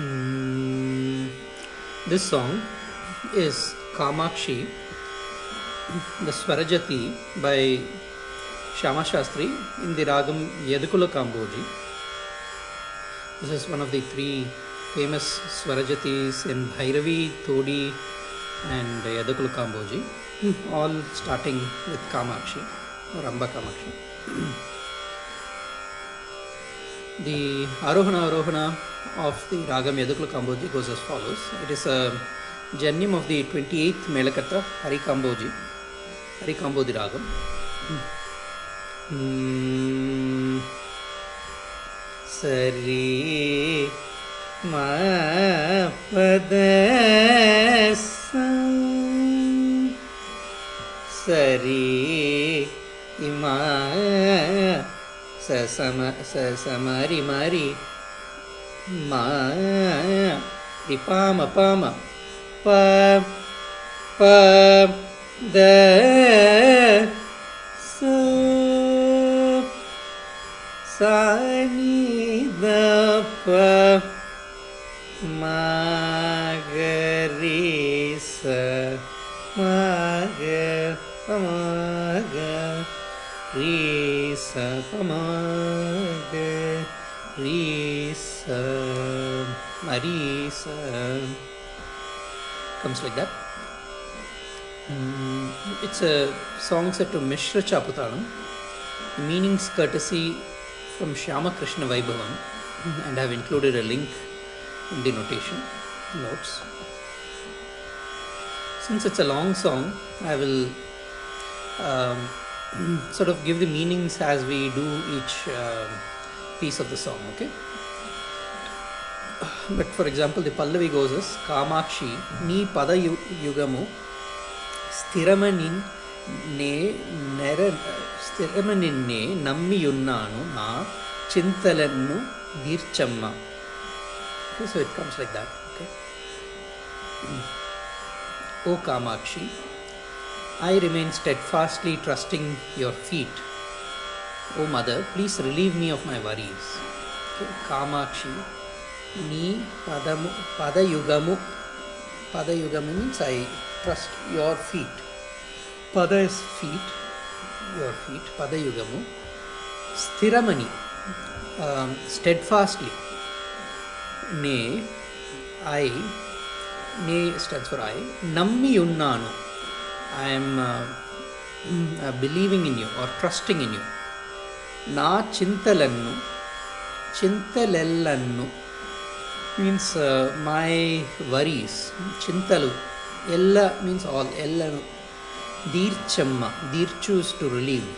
Mm, this song is Kamakshi, the Swarajati by Shama Shastri in the Ragam Yadukula Kamboji. This is one of the three famous Swarajatis in Bhairavi, Todi, and Yadukula Kamboji, all starting with Kamakshi or Amba Kamakshi. The Arohana Arohana of the Ragam Yadukula Kamboji goes as follows. It is a janyam of the 28th Melakata Hari Kamboji, Hari Kambodi Ragam. Sari ma pada sa Sari ima ससम सरि मारि मा palm पाम प प the सारि the प। Comes like that Mm, it's a song set to Mishra Chaputalam. The meanings courtesy from Shyama Krishna Vaibhavam, and I have included a link in the notation notes. Since it's a long song, I will um, sort of give the meanings as we do each um piece of the song. Okay. But for example the pallavi goes Kamakshi నీ nee యుగము స్థిరమ నిన్నే నెర స్థిరమ నిన్నే నమ్మియున్నాను నా చింతలను దీర్చమ్మ so it comes like that okay O Kamakshi I remain steadfastly trusting your feet O mother please relieve me of my worries Kamakshi నీ పదము పదయుగము పదయుగము means I trust your feet పద ఫీట్ యువర్ ఫీట్ పదయుగము. స్థిరమని steadfastly నే I నే stands for I నమ్మి ఉన్నాను I'm believing in you or trusting in you నా చింతలను చింతలెల్లను means uh, my worries chintalu ella means all ellanu dirchamma dirchu is to relieve.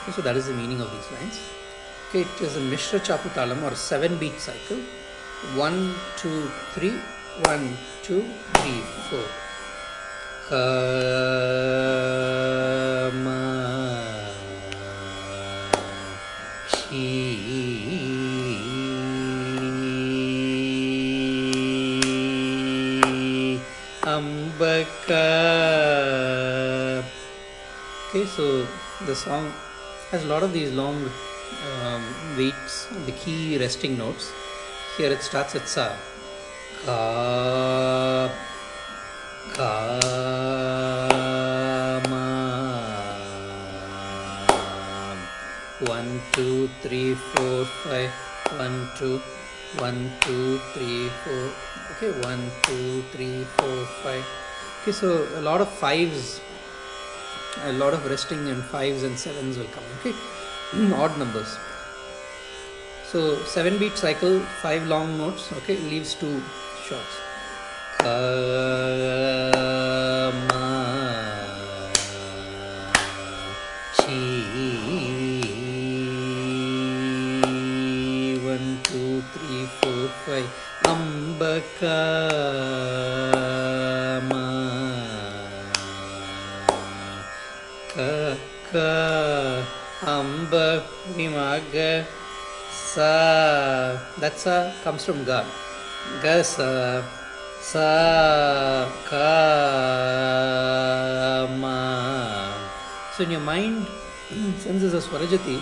Okay, so that is the meaning of these lines. Okay it is a mishra chaputalam or seven beat cycle. One two three one two three four. Kama Okay, so the song has a lot of these long um, waits, the key resting notes. Here it starts at Sa. Ka. Kama. One, two, three, four, five. One, two, one, two, three, four. Okay, one, two, three, four, five. Okay, so a lot of fives, a lot of resting and fives and sevens will come. Okay, odd numbers. So seven beat cycle, five long notes. Okay, leaves two shorts. Chi. Uh, Sa. That sa comes from ga. Ga, sa. Sa, ka, ma. So in your mind, since this is Swarajati,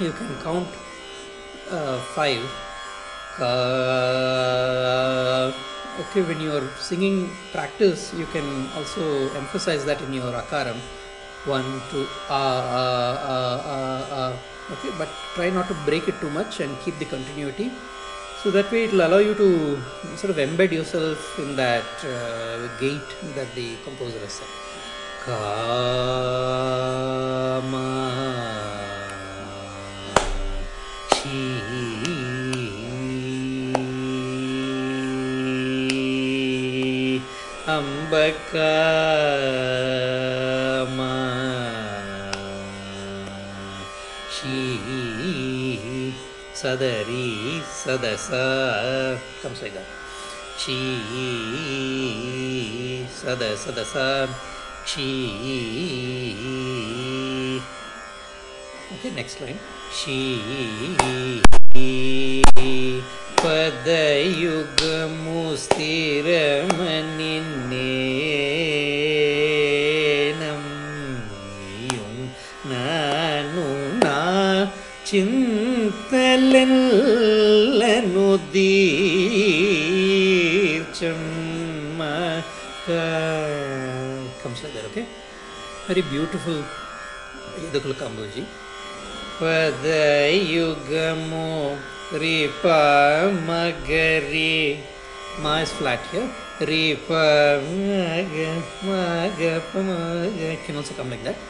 you can count uh, five. ka. Okay, when you are singing practice, you can also emphasize that in your akaram. One, two, ah, ah, ah, ah, ah. Okay, but try not to break it too much and keep the continuity. So that way it will allow you to sort of embed yourself in that uh, gait that the composer has set. Ambakamachi सदरी सदसा। क्षी सद सदसा। क्षी okay next line नानु ना ननुना comes like that okay very beautiful ಇದಕ್ಕೂ ಕಾಂಬೋಜಿ ಪದಯುಗಮೋ ರಿಪ ಮಗರಿ ಮಾ ಇಸ್ ಫ್ಲಾಟ್ ಹಿಯರ್ ರಿಪ ಮಗ ಮಗ ಮಗ can also come like that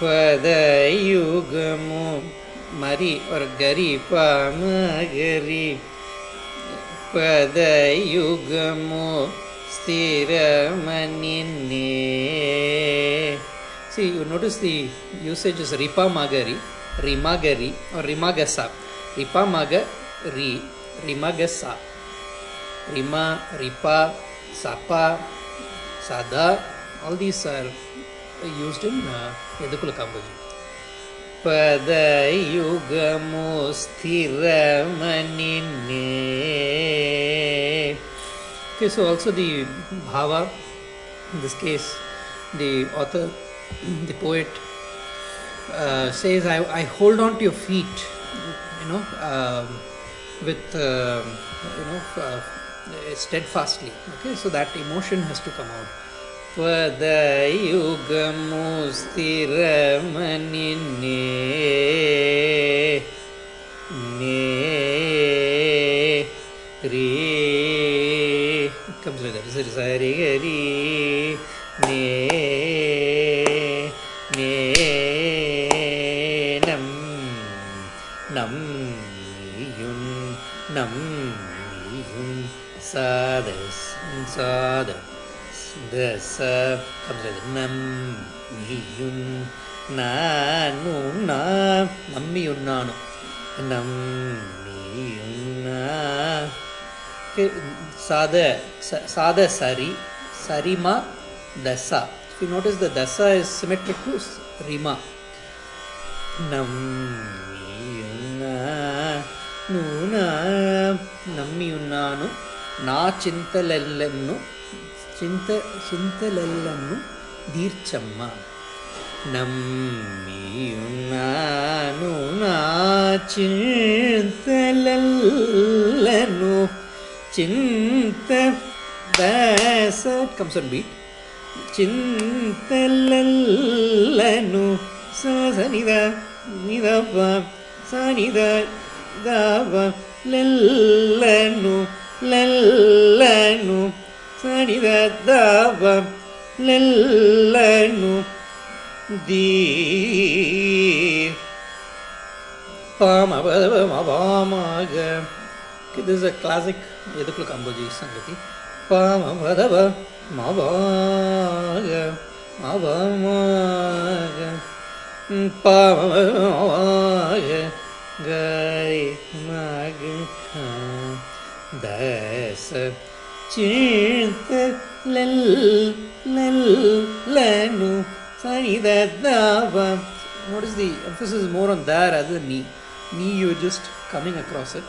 ಪದಯುಗಮೋ मरी और गरी pada गरी पदयुगमो स्थिरमनिन्ने See, you notice the usage is ripa magari, rimagari or rimagasa. Ripa maga ri, rimagasa. Rima, ripa, sapa, sada, all these are used in uh, Yadukula Kambaji. so also the bhava, in this case, the author, the poet, uh, says, I, hold on to your feet, you know, um, with, uh, you know, uh, steadfastly. Okay, so that emotion has to come out. त्वदयुगमु स्थिरमनिन्ने ने रे कम से कम sir सारे गरी ने ने नम नम युन नम युन साद सादा தசபதனம் நீயும் நானும் நான் நம்மியும் நானும் நம்மியும் சாத சாத சரி சரிமா தசா If you notice the dasa is symmetric to rima. నమ్మియున్నాను నా చింతలెల్లెన్ను Na Chintalallannu, Chinta, Chintalallannu, Dirchamma. నమ్మియున్నాను నా చింతలల్లను చింత దశ కమ్స్ ఆన్ బీట్ చింతలల్లను సనిద నిదవ సనిద దవ లెల్లను లెల్లను ಸರಿದದ್ದವಲೆಲ್ಲನು ಪಾಮಪದವಮವಾಮಾಗ this is a classic ಎದುಕಲು Kambhoji ಸಂಗತಿ ಪಾಮಪದವ ಮವಾಗ ಮವಾಗ ಪಾಮವಾಗ ಗಾಯ ಮಾಗ ದಸ Sanidadava. Notice the emphasis is more on that rather than knee. Knee, you're just coming across it.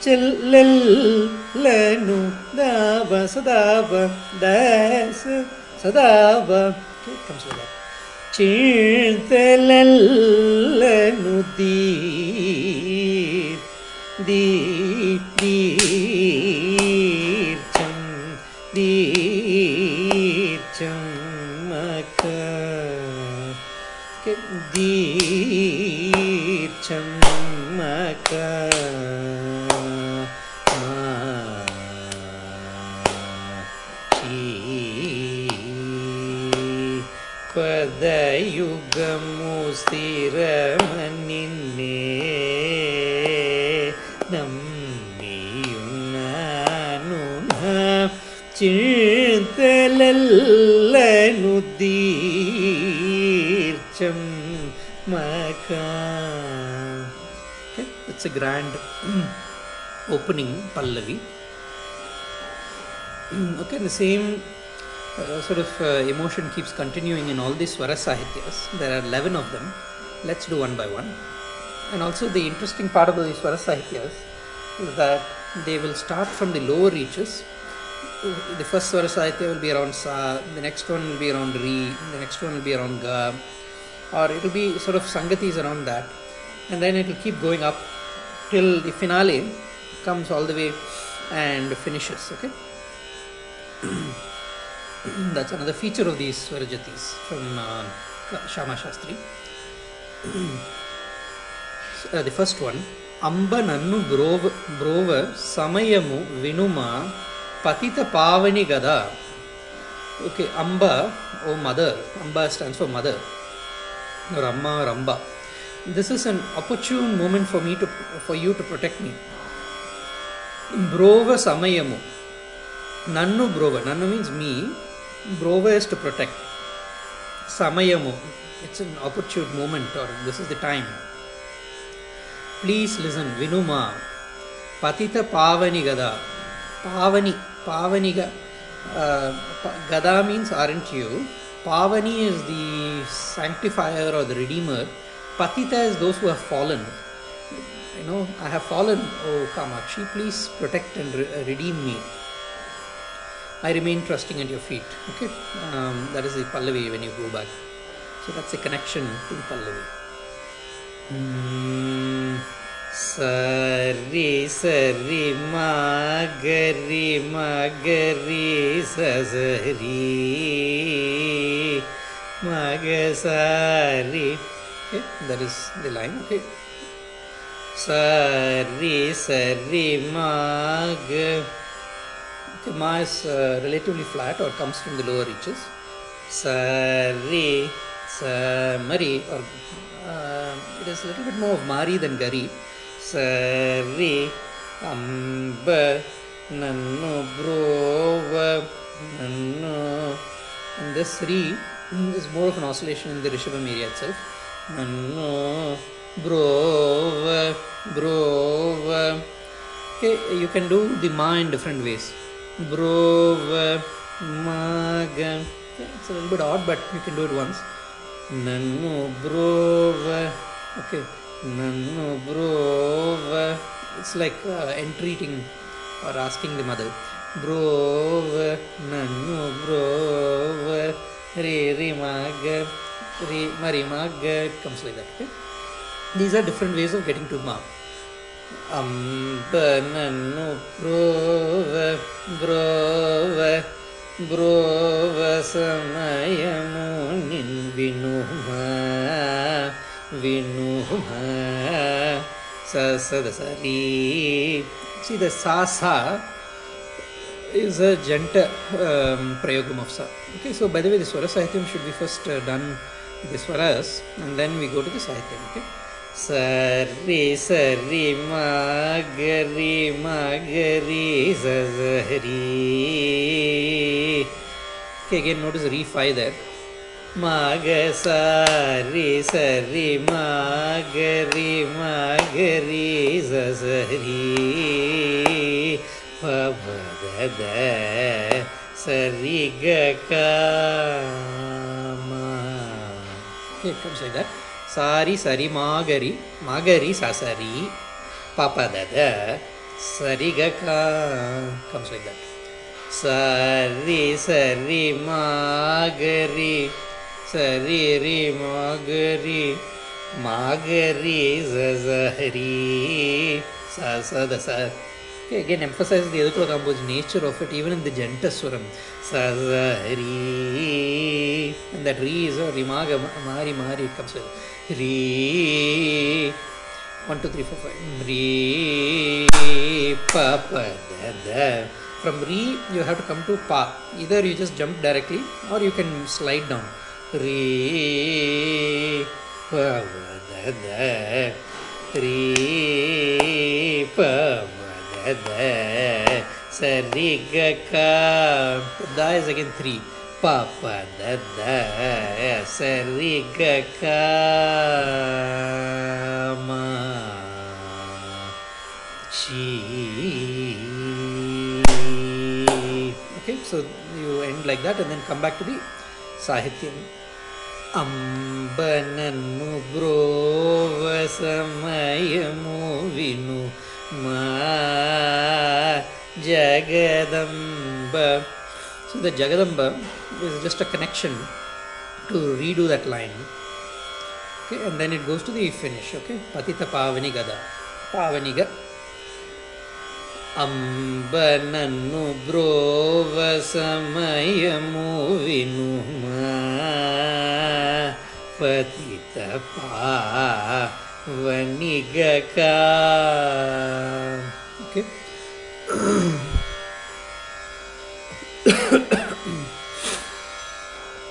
Chillenu dava sadava dasa sadava. Okay, it comes with that. Chintalellenu deep. Di Dircham Dircham दीर्घं मका okay it's a grand opening pallavi. Okay the same uh, sort of uh, emotion keeps continuing in all these swara sahityas. There are 11 of them. Let's do one by one. And also the interesting part about these swara sahityas is that they will start from the lower reaches the first Swara will be around Sa, the next one will be around Re, the next one will be around Ga, or it will be sort of Sangatis around that, and then it will keep going up till the finale comes all the way and finishes. Okay, that's another feature of these Swarajatis from uh, Shama Shastri. uh, the first one. Amba Nannu Brova Samayamu Vinuma పతిత పావని గద okay Amba O mother. Amba stands for mother రమ్మ రంబ this is an opportune moment for me to for you to protect me బ్రోవ సమయము. నన్ను బ్రోవ నన్ను means me బ్రోవ is to protect సమయము. It's an opportune moment or this is the time please listen వినుమా పతిత పావని కదా పావని. Pavaniga uh, gada means aren't you? Pavani is the sanctifier or the redeemer. Patita is those who have fallen. You know i have fallen. Oh kamakshi please protect and re- redeem me. I remain trusting at your feet. Okay, um, that is the Pallavi when you go back. So that's a connection to the Pallavi. Mm, Sari sari magari magari sasari magasari. Okay, that is the line. Okay. Sari sari mag. Okay, ma is uh, relatively flat or comes from the lower reaches. Sari, samari, or uh, it is a little bit more of mari than gari. Amba, nannu, brova, nannu. And this ri is more of an oscillation in the Rishabham itself. Okay, you can do the ma in different ways. Brova, maga. Okay, it's a little bit odd, but you can do it once. Okay, Nannu bro. It's like uh, entreating or asking the mother. Brov, Nannu brov, Re Re Mag, Re Mari Mag. It comes like that. Okay? इ like एस्टिङ्ग् the मधव ब्रो नी गी मरि मग इर्ेटिङ्ग् to माम्ब ननु Vinuha Sasadasari. See the sa sa is a gentle um, prayogam of sa. Okay, so by the way, the swara sahityam should be first uh, done the swaras and then we go to the sahityam. Okay. Sarri sarri magari magari ri Okay, again notice re-fi there. மகசாரி சரி மகரி மகரி சரி பமகத சரி கேட்கும் செய்தார். Sorry சரி மாகரி மகரி சசரி பபதத சரிக கம் செய்தார் சரி சரி மாகரி Sari sari ri magari magari sa sa sa. Again emphasize the Yadukula Kamboji nature of it even in the Janta Swaram. Sa. And that ri is a rimaga mari mari it comes with ri. One, two, three, four, five. Mm, re, pa, pa, da, da. From re, you have to come to pa. Either you just jump directly or you can slide down. Ka. Da is again three. Pa, pa, da, da. Sa, re, ga, ka. Ma. Chi. Okay, so you end like that and then come back to the Sahityam. అంబనన్ను బ్రోవ సమయము విను మా Jagadamba so the Jagadamba is just a connection to redo that line okay and then it goes to the finish okay patita pavani gada pavaniga Amba నన్ను బ్రోవ సమయము వినుమా పతిత పావనిగక okay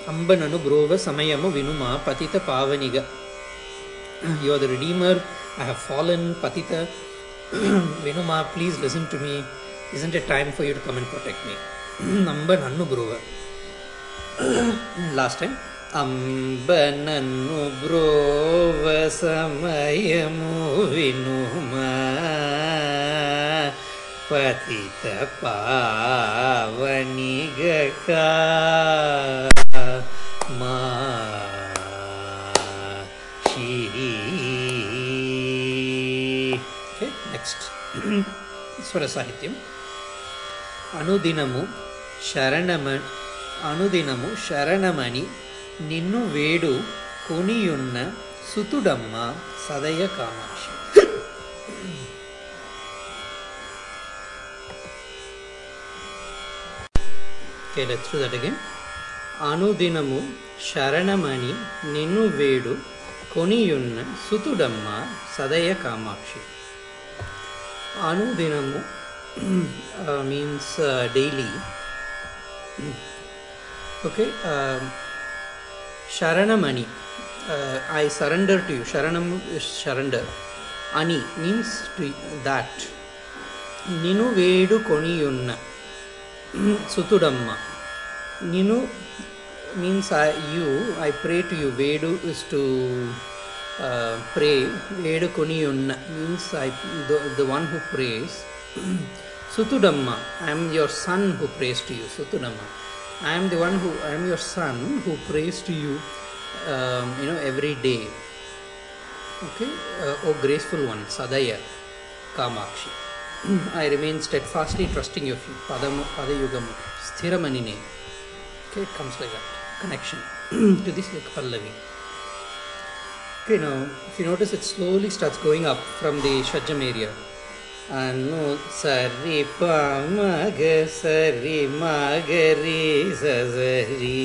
అంబనను బ్రోవ సమయము వినుమా పతిత పావనిగ you are the redeemer I have fallen పతిత विनुमा please listen to me listen the time for you to come and protect me numb नन्नु ब्रुव लास्ट् टैम् अम्ब नन्नु ब्रो वसमयमु विनु पतितपा वनि गा స్వర సాహిత్యం అనుదినము శరణమ అనుదినము శరణమని నిన్ను వేడు కొనియున్న సుతుడమ్మ సదయ Kamakshi Okay, let's do that again. అనుదినము శరణమని నిన్ను వేడు కొనియున్న సుతుడమ్మ సదయ కామాక్షి అనుదినము మీన్స్ డైలీ ఓకే శరణమణి ఐ సరెండర్ టు యూ శరణం సరెండర్ అని మీన్స్ టు దాట్ నిను వేడు కొనియున్న సుతుడమ్మ. నిను means I you I pray to you వేడు is to uh, pray. Vedu Kuniyunna means I, the, the one who prays. Sutudamma, I am your son who prays to you. Sutudamma, I am the one who, I am your son who prays to you, um, you know, every day. Okay, uh, oh graceful one, Sadaya, Kamakshi. I remain steadfastly trusting your feet. Padam, Padayugam, Sthiramanine. Okay, it comes like that. Connection to this like Pallavi. Okay, now if you notice it slowly starts going up from the Shadjam area. அனு சரி பாமக சரி மகரி சரி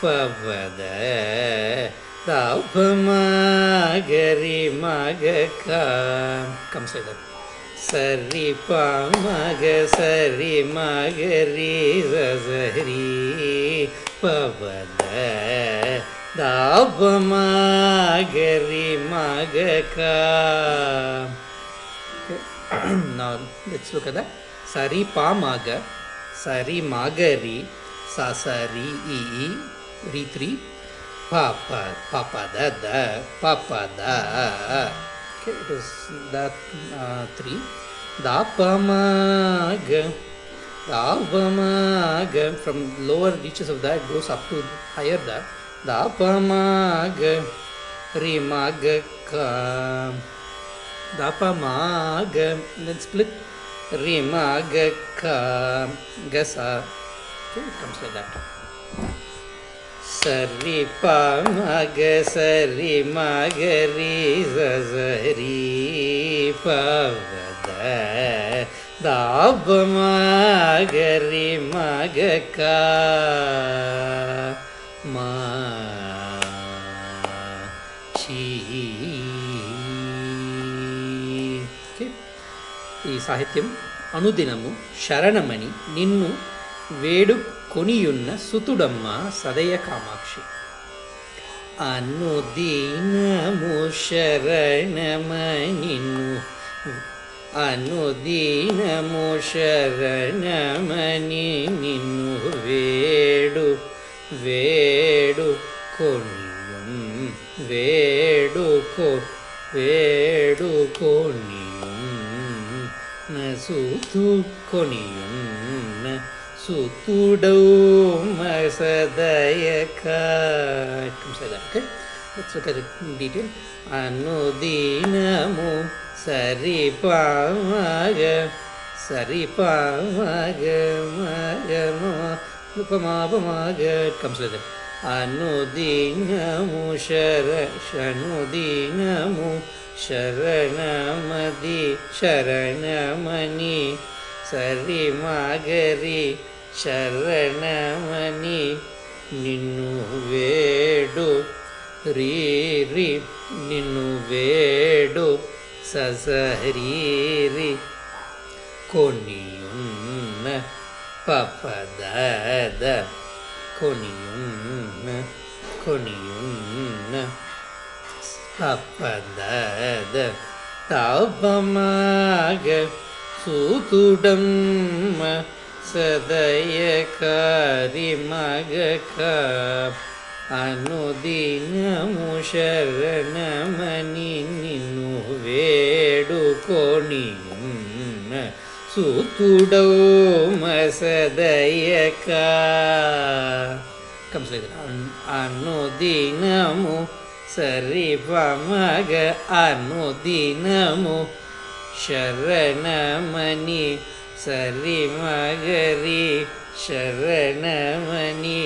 பவத தாபமகரி மக come செய்தார் சரி பாமக சரி மகரி சரி பவத Dabamagari Magaka. Okay. now let's look at that. Sari Pamaga, Sari Magari, Sasari E, Ri three, Papa, Papa da da, Papa da. Okay, it is that uh, three. Dapamaga. Davamaga. From lower reaches of that goes up to higher that. दा परिमाग का। दा पाग रिमाग का। गसा। सरि प मा गी मा गी सी प दाप मा गी मा ఈ సాహిత్యం అనుదినము శరణమని నిన్ను వేడు కొనియున్న సుతుడమ్మ సదయ కామాక్షి అనుదినము శరణమని నిన్ను అనుదినము శరణమని నిన్ను వేడు വേടുക്കൊണിയും വേടുക്കോ വേടുകൊണിയും സുതുക്കൊണിയും സുതുടവും സദയക്കാറ്റും സദാക്കൾ let's look at it in detail anudinamu saripavaga saripavaga magamo ఉపమాపమాగ comes with it. అనుదినము శర శనుదినము శరణమది శరణమని సరి మాగరి శరణమని నిన్ను వేడు రీ రి నిన్ను వేడు ససరీరి కొనియున్న பபத த கொனியும் கொனியும் அப்பத தாபமாக சூதுடம் சதய காரிமாக அனுதினமுஷரணமணி நின்னு வேடுகோணியும் ಸುತುಡೋ ಮಸದಯಕ. ಅನುದಿನಮು ಸರಿ ಪಮಗ ಅನುದಿನಮು ಶರಣಮಣಿ ಸರಿ ಮಗರಿ ಶರಣಮಣಿ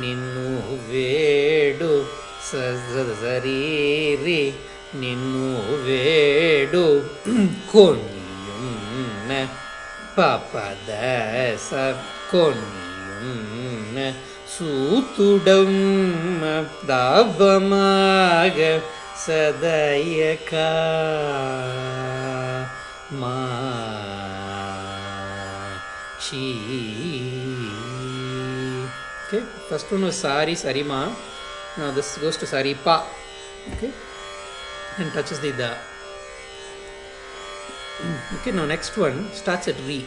ನಿನ್ನು ಬೇಡು ಸರಿ ನಿನ್ನು ವೇಡು ಕೊಂಡ பபதச கொன்னியும் சூத்துடம் தாபமாக சதயகா Mashi okay first one was sari sarima. Now this goes to saripa. Okay and touches the da. Hmm. Okay, now next one starts at Re.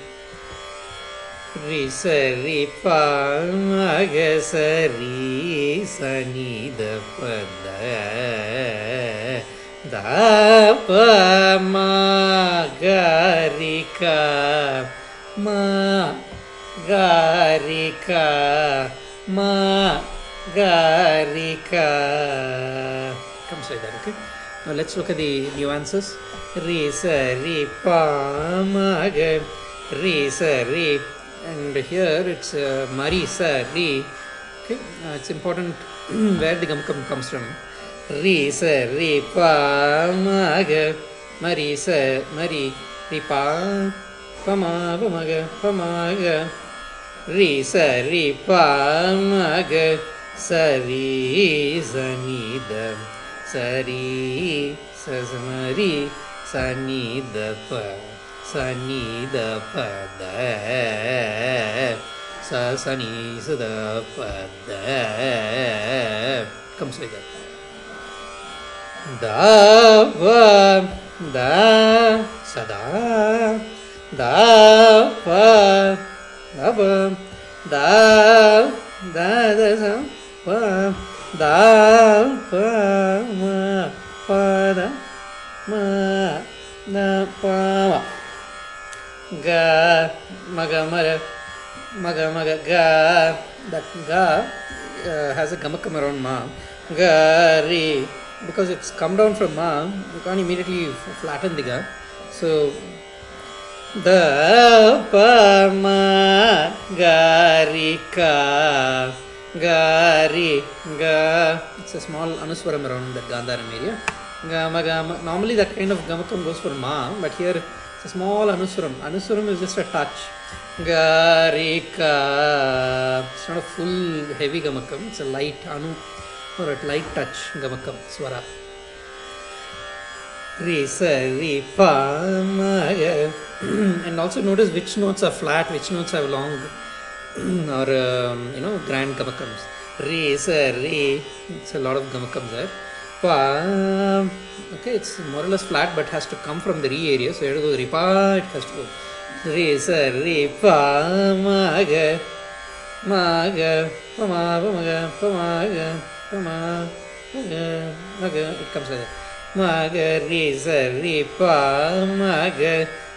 Re Sari Pa Maga Sari Sani Da Pa Da Da Pa Ma Ga Ri Ka Ma Garika Ma Garika comes like that okay now let's look at the nuances Re sa re pa ma ga Re sa re and here it's uh, Mari sa re okay uh, it's important where the gum comes from. Re sa re pa ma ga Mari sa Mari re pa pamaga pamaga. Ri sa ri pa maga sa ri sa ni da sa ri sa ma sa ni da pa sa ni da pa da sa sa ni sa da pa da comes like that da va da sada da pa da pa da da da sa pa da pa ma pa da ma da pa ma ga maga ga that ga uh, has a gamakam around ma ga re because it's come down from ma you can't immediately flatten the ga so the pama garika gari ga it's a small anuswaram around that gandharam area Gama Gama. Normally that kind of Gamakam goes for Ma, but here it's a small Anuswaram. Anuswaram is just a touch. Garika. It's not a full heavy Gamakam, it's a light Anu or a light touch Gamakam, Swara. Re, sa, re, pa, ma, and also notice which notes are flat, which notes have long or um, you know grand gamakams. Re, sa, re. It's a lot of gamakams there. Pa, okay, it's more or less flat but has to come from the re area. So you have to go re, pa, it has to go. Re, sa, re, pa, ma, ga. Ma, ga, pa, ma, pa, ma, ga, pa, ma, ga, pa, ma, ga, ma, ga. It comes like that. Ma, ga, re, sa, re, pa, ma, ga.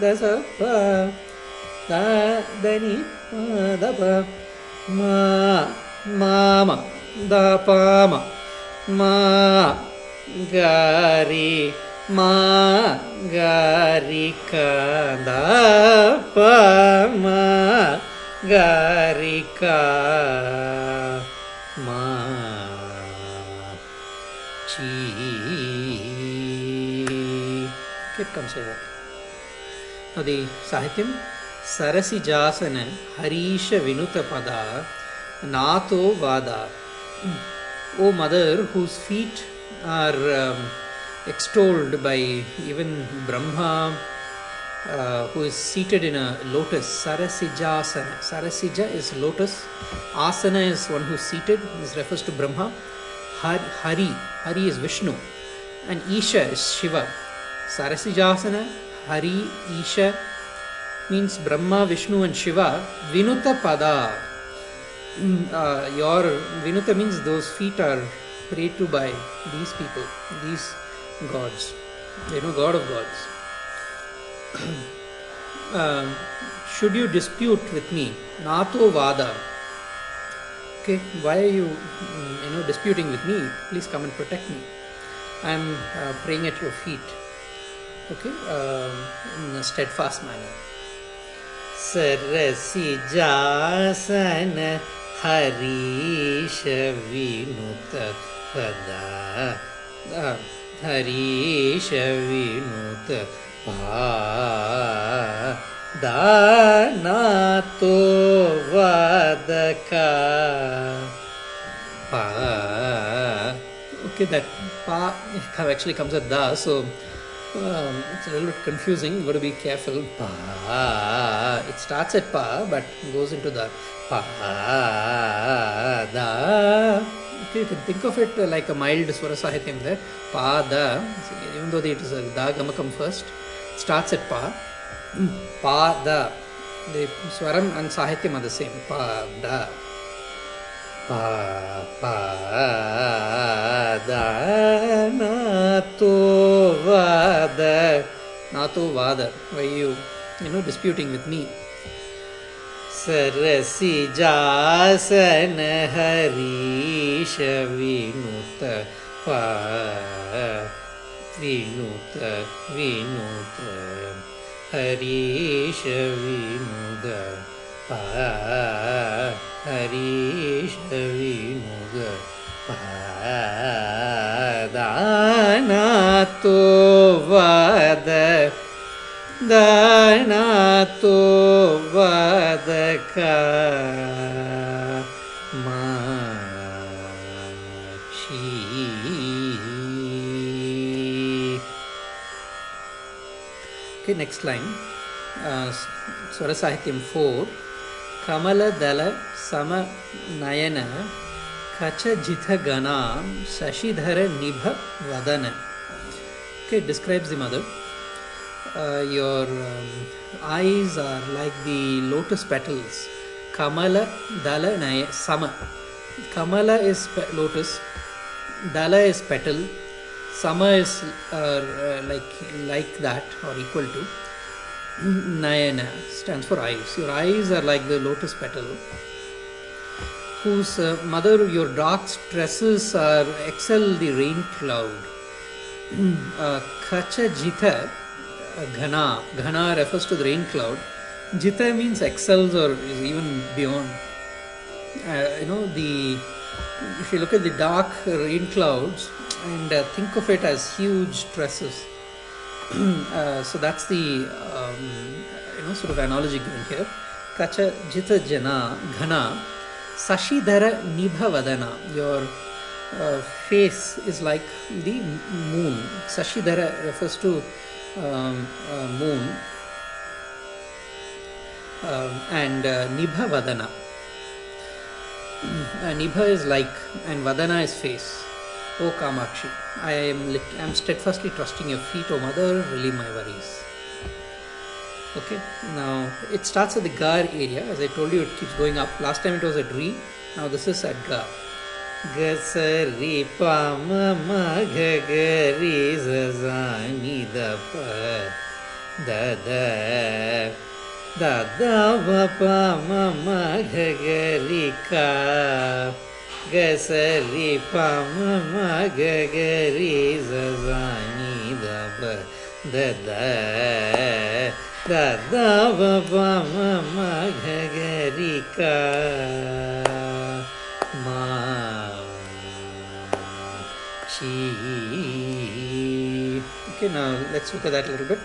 Dah sabar, dah dani, dah sabar, mama, dah pahama, mah gari, mah gari kanda, mah gari kama. Sarasi Jasana Harisha Vinuta Pada Nato Vada. O mother, whose feet are um, extolled by even Brahma, who is seated in a lotus, Sarasijasana. Sarasija is lotus, Asana is one who is seated, this refers to Brahma. Har- Hari, Hari is Vishnu, and Isha is Shiva. Sarasijasana, Hari, Isha means Brahma, Vishnu, and Shiva. Vinuta Pada. Mm, uh, your Vinuta means those feet are prayed to by these people, these gods. You know, God of gods. um, should you dispute with me? Nato Vada. Okay, why are you, mm, you know, disputing with me? Please come and protect me. I am uh, praying at your feet. Okay, um, in a steadfast manner. सरसि जासन Harish विनुत पदा हरीश विनुत तो वदका pa okay that pa actually comes at da so um, it's a little bit confusing. You've got to be careful. Pa. It starts at pa but goes into the pa da. You can think of it like a mild swara sahityam there. Pa da. Even though it is a da gamakam first, it starts at pa. Pa da. The swaram and sahityam are the same. Pa da. पो वाद ना तु वाद वै इो डिस्प्यूटिङ्ग् with मी सरसि जासन हरिष वित पीनुत वित हरि श दाना तो वद दाना तो वद का माची Okay, next line. Uh, Swara Sahityam 4. Kamala Dala Sama Nayana कचजिथ गणाम शशिधर निभ वदन। के describes the mother your eyes are like the lotus petals कमल दल नय सम कमल इज़ लोटस दल is petal some is like like that or equal to Nayan stand for eyes your eyes are like the lotus petal whose uh, mother, your dark tresses are excel the rain cloud. uh, Kacha Jita, uh, Ghana. Ghana refers to the rain cloud. Jitha means excels or is even beyond. Uh, you know, the if you look at the dark rain clouds and uh, think of it as huge tresses. uh, so that's the um, you know sort of analogy given here. Kacha Jitha Jana Ghana Sashidhara Nibhavadana. Your uh, face is like the moon. Sashidhara refers to um, uh, moon um, and uh, Nibhavadana. Uh, Nibha is like and Vadana is face. O Kamakshi, I am I am steadfastly trusting your feet, O mother, relieve my worries. Okay, now it starts at the Gar area. As I told you, it keeps going up. Last time it was at Re, now this is at Gar. Ga sa ri pa ma ma ga ga ri za za ni da pa da da da da va pa ma ma ga ga ri ka ga sa ri pa ma ma ga ga ri za za ni da pa da da ma chi okay now let's look at that a little bit.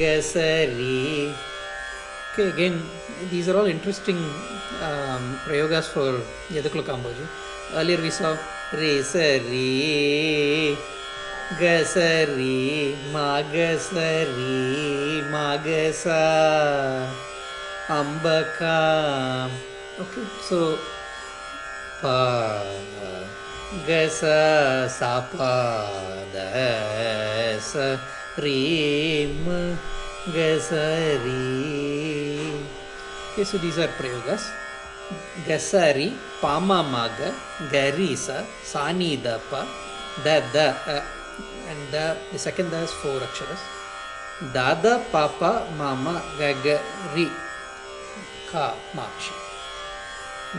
Gasari. Okay again these are all interesting um, prayogas for yadakula kamboji earlier we saw re गसरि मागसरी मागसा। अम्बका okay so प सा पा the स्रीं गसरि स प्रयोग घ सरि पामाग गरि स सानि ध प ध and the, the second da is four aksharas dada papa mama gagari ka makshi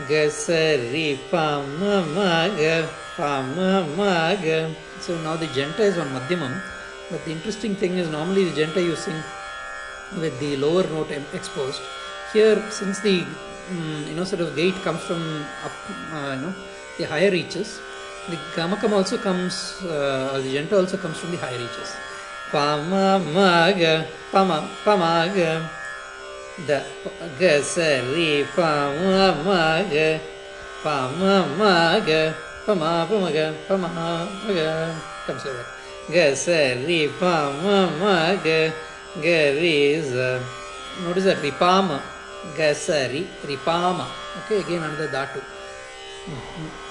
Gasari Pama Maga Pama Maga. So now the Janta is on Madhyamam, but the interesting thing is normally the Janta you sing with the lower note exposed. Here, since the mm, you know sort of gate comes from up, uh, you know the higher reaches, the Gamakam also comes, uh, or the Janta also comes from the higher reaches. Pama Maga Pama Pamaga da ga sa ri pa ma ma ga pa ma ma ga pa ma pa ma ga pa ma ma ga comes like that. Ga sa ri pa ma ma ga ga ri za. Notice that ripama ga sa ri ripama okay again another dhatu pa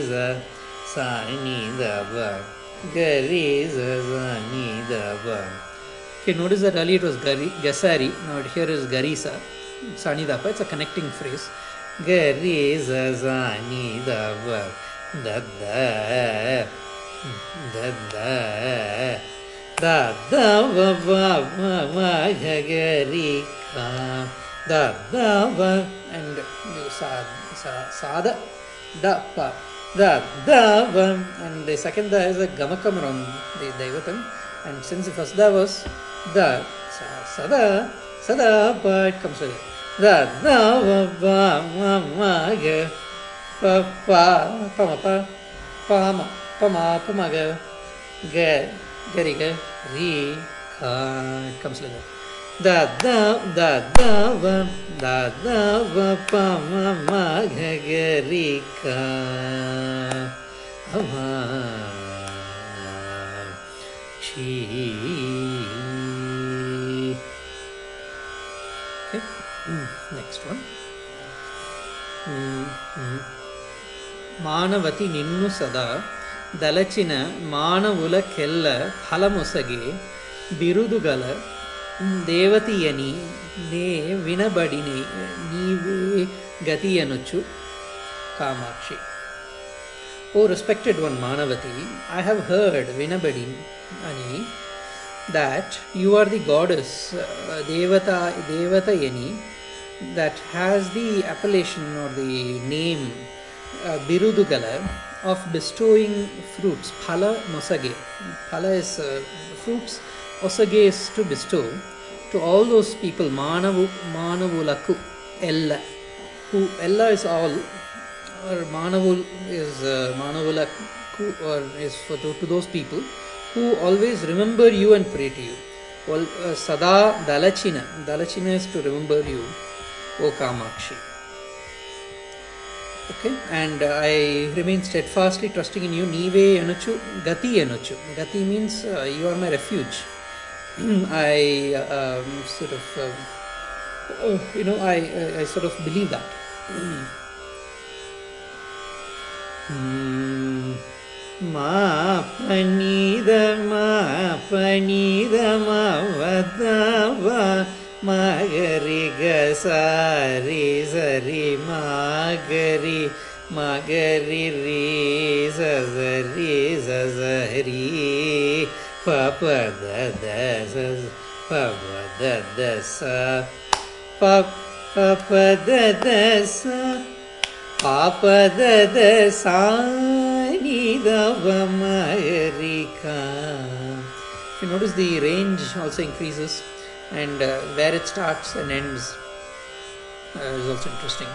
za sa ni da ba ga ri za za ni da ba Okay, notice that earlier it was Gari, Gasari, now here is Garisa, Sanidapa, it's a connecting phrase. Garisa Sanidapa, da da, da da, da da va va va va gari ka, da da va, and you sa sa sada, da pa, da da va, and the second da is a gamakam around the Daivatam, and since the first da was da sa sada sada pa it comes with it da da va va ma ma ga pa pa pa ma pa pa ma pa ma pa ma ga ga ga ga ri ka it comes like that ದದ ದದವ ದದವ ಪಮ ಮಗರಿಕ ಅವ ಕ್ಷೀ next one ಮಾನವತಿ ನಿನ್ನು ಸದಾ. ದಲಚಿನ ಮಾನವುಲ ಕೆಲ್ಲ ಫಲಮೊಸಗೆ. ಬಿರುದುಗಳ దేవతీయని నే వినబడిని నీవే గతి అనొచ్చు కామాక్షి ఓ రెస్పెక్టెడ్ వన్ మానవతి ఐ హ్యావ్ హర్డ్ వినబడి అని that you are the goddess, uh, Devata, Devatayani, that has the appellation or the name uh, Birudugala of bestowing fruits, phala mosage. Phala is uh, fruits, To bestow to all those people, Manavu Manavulaku Ella. Who Ella is all or Manavul is uh, or is for to, those people who always remember you and pray to you. Well, uh, Sada Dalachina. Dalachina is to remember you, O. Okay, and I remain steadfastly trusting in you. Nive Anuchu, Gati Anuchu. Gati means uh, you are my refuge. I um, sort of, um, uh, you know, I, I, I sort of believe that. Mm. Ma panida ma panida ma vadava magari gasari sazari papa da da sa papa da da you notice the range also increases and uh, where it starts and ends uh, is also interesting.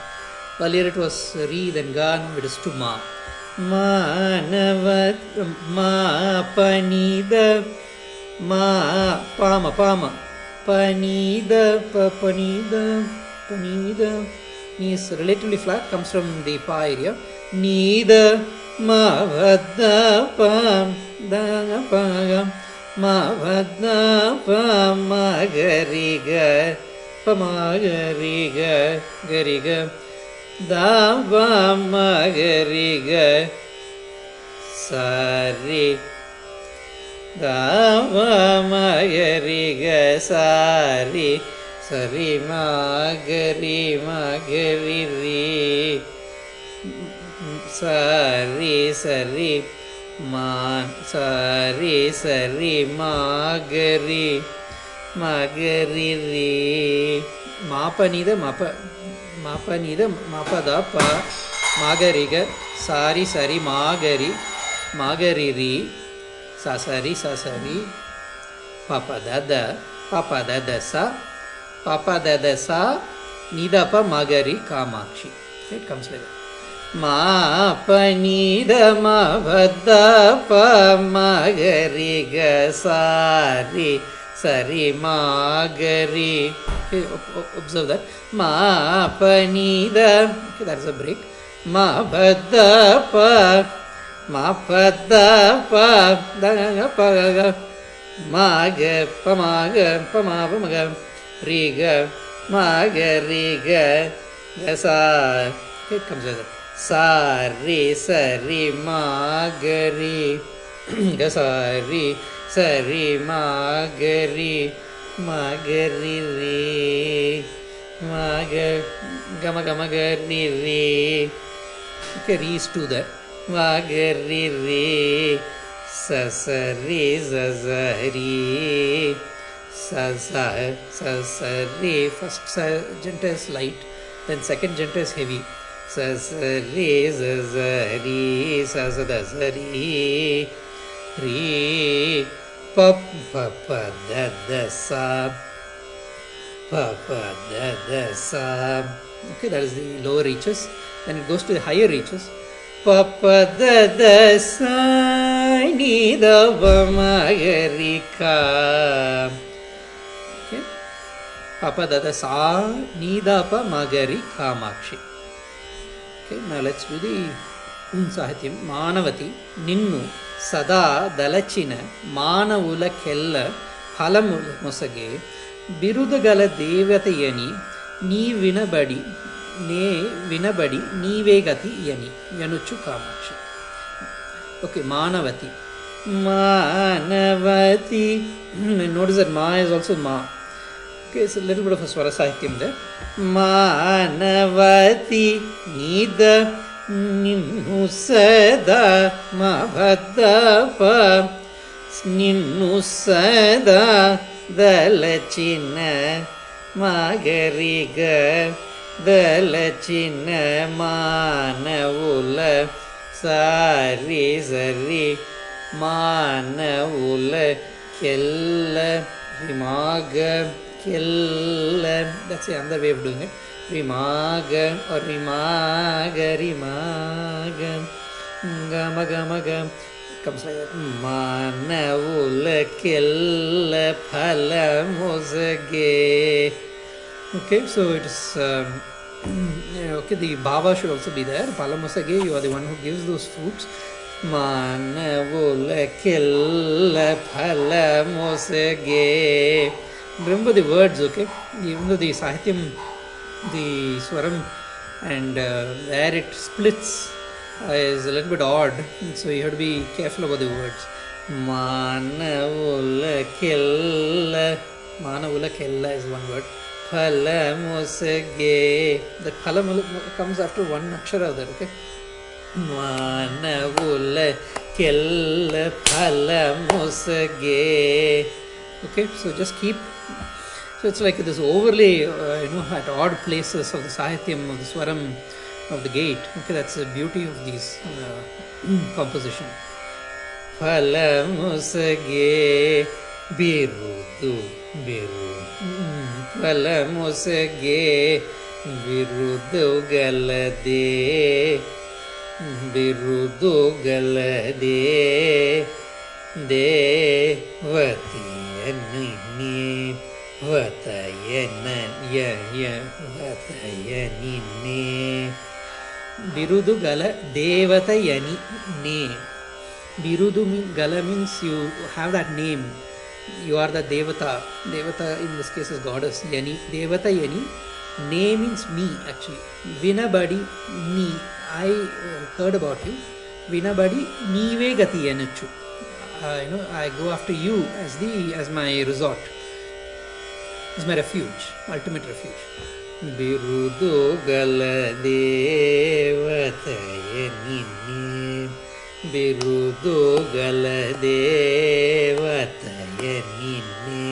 Earlier it was re then ga now it is to ma. Manavat ma panida ma pama pama panida pa panida panida is relatively flat, comes from the pa area. Nida ma vadda pam da pa ma vadda pa ma gari தாவமகரிக சாரி. தாவமகரிக சாரி. சரி மாகரி மகரி sorry சரி மா sorry சரி மாகரி. மகரி மாபனித மப மபனிதம் மபதப மகரிக சாரி சரி மாகரி மகரிரி சசரி சசரி பபதத பபததச பபததச நிதப மகரி காமாட்சி. இட் கம்ஸ் லைக் மாபனிதமபதப மகரிக சாரி Sari ma gari. Okay, observe that. Ma panida. Okay, that is a break. Ma badda pa. Ma padda pa. Da ga ga pa ga ga. Ma ga pa ma ga pa ma pa ma ga. Re ga. Ma ga re ga. Ga sa. Okay, it comes like that. Sa re sa re ma ga re. Ga sa re. Okay re is to that magari re sasari zazari Sasa, sasari. First janta is light, then second janta is heavy. Re, pa, pa, da, da, sa. Pa, री पपदसा पपदसा okay that is the lower reaches then it goes to the higher reaches papadadasa nidavamagarika okay papadadasa nidapamagari kamakshi okay now let's do the un sahityam manavati ninnu ಸದಾ ದಲಚಿನ ಮಾನವುಲ ಕೆಲ್ಲ ಫಲಮುಲ ಮೊಸಗೆ ಬಿರುದುಗಲ ದೇವತೆಯನಿ, ನೀ ವಿನಬಡಿ, ನೇ ವಿನಬಡಿ, ನೀವೇ ಗತಿ ಯನಿ ಎನುಚು Kamakshi. Okay Manavati. Manavati. ನೋಡಿ sir, ಮಾ ಇಸ್ ಆಲ್ಸೋ ಮಾ. Okay it's little bit of swara sahitya Manavati, ನೀದ ನಿನ್ನುಸದ ಮಹದಪ ನಿನ್ನುಸದ ದಲಚಿನ ಮಾಗರಿಗ ದಲಚಿನ ಮಾನವುಲ ಸಾರಿ ಸರಿ ಮಾನವುಲ ಕೆಲ್ಲ ಹಿಮಾಗ ಕೆಲ್ಲ that's and we've doing it रिमाग और रिमाग रिमाग गम गम गम மனவுலகில் பல முசகே Okay, so it's um, okay. The Baba should also be there. Palamusage, you are the one who gives those fruits. Manavulakilla palamusage. Remember the words, okay? Even though the Sahityam the swaram and uh, where it splits uh, is a little bit odd so you have to be careful about the words. Manavulakella manavulakella is one word. Phalamusage the phalam comes after one akshara there okay? Manavulakella phalamusage okay? So just keep so it's like this overlay uh, you know at odd places of the sahityam of the swaram of the gate okay that's the beauty of these uh, composition ಫಲಮುಸಗೆ ಬಿರುದು ಬಿರು ಫಲಮುಸಗೆ ಬಿರುದುಗಲದೆ ಬಿರುದುಗಲದೆ ದೇವತಿಯ ನಿನ್ನೆ ವತಯನ ಯ ವತಯ ನಿನ್ನೆ నిన్నే బిరుదుగల దేవతయని నే బిరుదు గల means you have that name you are the దేవత దేవత in this case is goddess యని దేవత యని నే means me actually వినబడి me I heard about you వినబడి నీవే గతి అనొచ్చు you know I go after you as the as my resort as my resort. As my refuge, ultimate refuge. ಬಿರುದು ಗಲ ದೇವತೆಯ ನಿನ್ನೆ ಬಿರುದುಗಲ ದೇವತೆಯ ನಿನ್ನೆ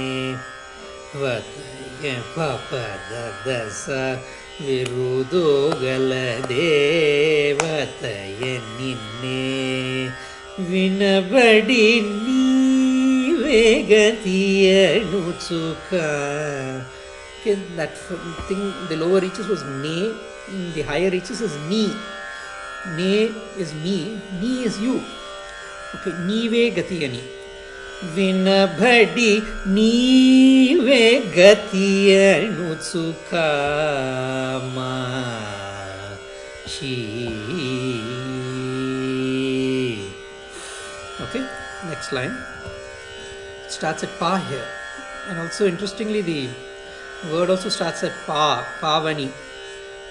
ವತಯ ಪಪದ ದಸ ಬಿರುದುಗಲ ದೇವತೆಯ ನಿನ್ನೆ ವಿನಬಡಿ ನೀವೇ Vegatiyadutsuka. Okay, that thing, the lower reaches was ne, the higher reaches is ni. Ne is me, ni is you. Okay, nive gatiyani. వినబడి నీవే గతియనుచుకామా okay next line starts at pa here. And also interestingly the word also starts at pa, pavani.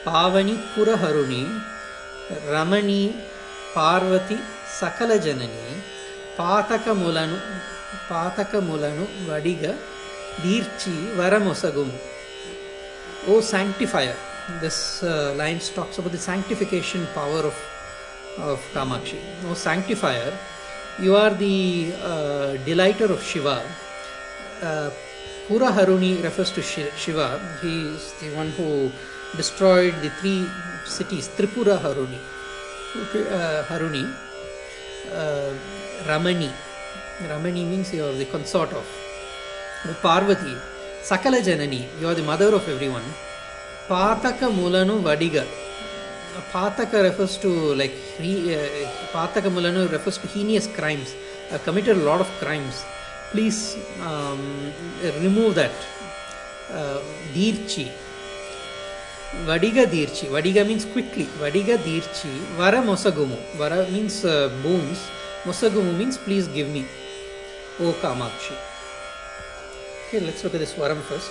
Pavani Puraharuni, Ramani Parvati Sakala Janani, Patakamulanu, Vadiga, Dirchi Varamosagum. O sanctifier. This uh, line talks about the sanctification power of, of Kamakshi. O sanctifier, you are the uh, delighter of Shiva. Uh, Pura Haruni refers to Shiva. He is the one who destroyed the three cities, Tripura Haruni. Uh, Haruni. Uh, Ramani. Ramani means you are the consort of. Parvati. Sakala Janani. You are the mother of everyone. Pataka Mulanu Vadiga. Pataka refers to like he, uh, Pataka Mulanu refers to heinous crimes. I've committed a lot of crimes. Please um, remove that. Uh, Dirchi. Vadiga Dirchi. Vadiga means quickly. Vadiga Dirchi. Vara Mosagumu. Vara means uh, boons. Mosagumu means please give me. O Kamakshi. Okay, let's look at this Varam first.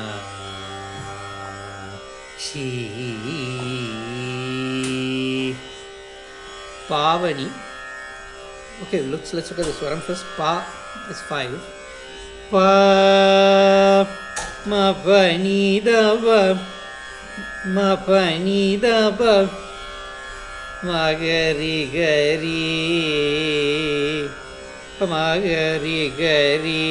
She. Pavani. Okay, let's let's look at the swaram first. Pa is five. Pa ma pani da va ma pani da va ma gari gari ma gari gari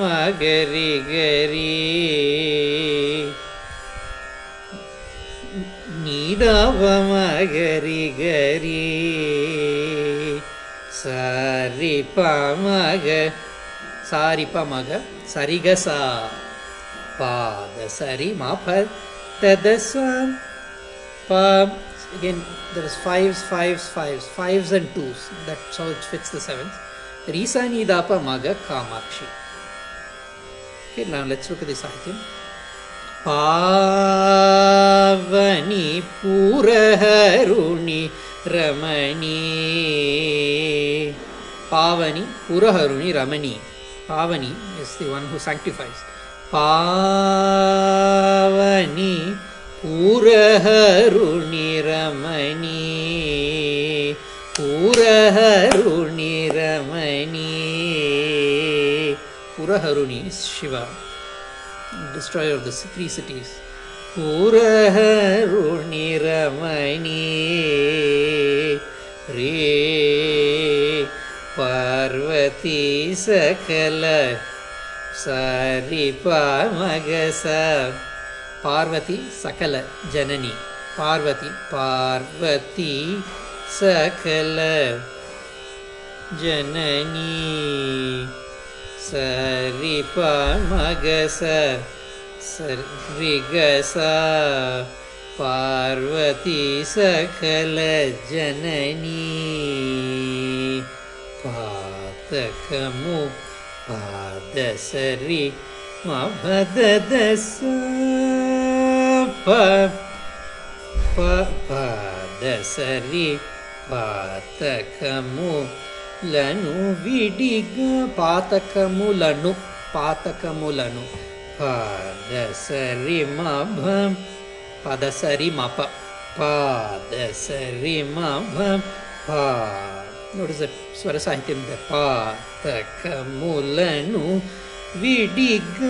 ma gari gari ga ri நீதவமகரி கரி சரி பமக சாரி பமக சரிகசா பாத சரி மாப ததசம் pa again there is fives fives fives fives and twos that's how it fits the seventh risa nidapa maga kamakshi okay now let's look at the sahityam Pavani பூரகருணி ரமணி. பாவனி புரஹருணி ரமணி. Pavani is the one who sanctifies Pavani பூரஹருணி ரமணி. பூரஹருணி ரமணி. புரஹருணி Shiva destroyer of the three cities. பூரகருணிரமணியே ரே பார்வதி சகல சாரி பாமகச பார்வதி சகல ஜனனி பார்வதி பார்வதி சகல ஜனனி சரிபாமகச सर्विगसा पार्वती सकलजननी पातकमु पादसरि मददस पदसरि पातकमु लनु विडिग। पातकमुलनु पातकमुलनु பாதசரிமப பதசரிமப பாதசரிமப பா ನೋಡಿಸ್ ಸ್ವರ ಸಾಹಿತ್ಯದ ಪಾತಕ ಮೂಲನು ವಿಡಿಗ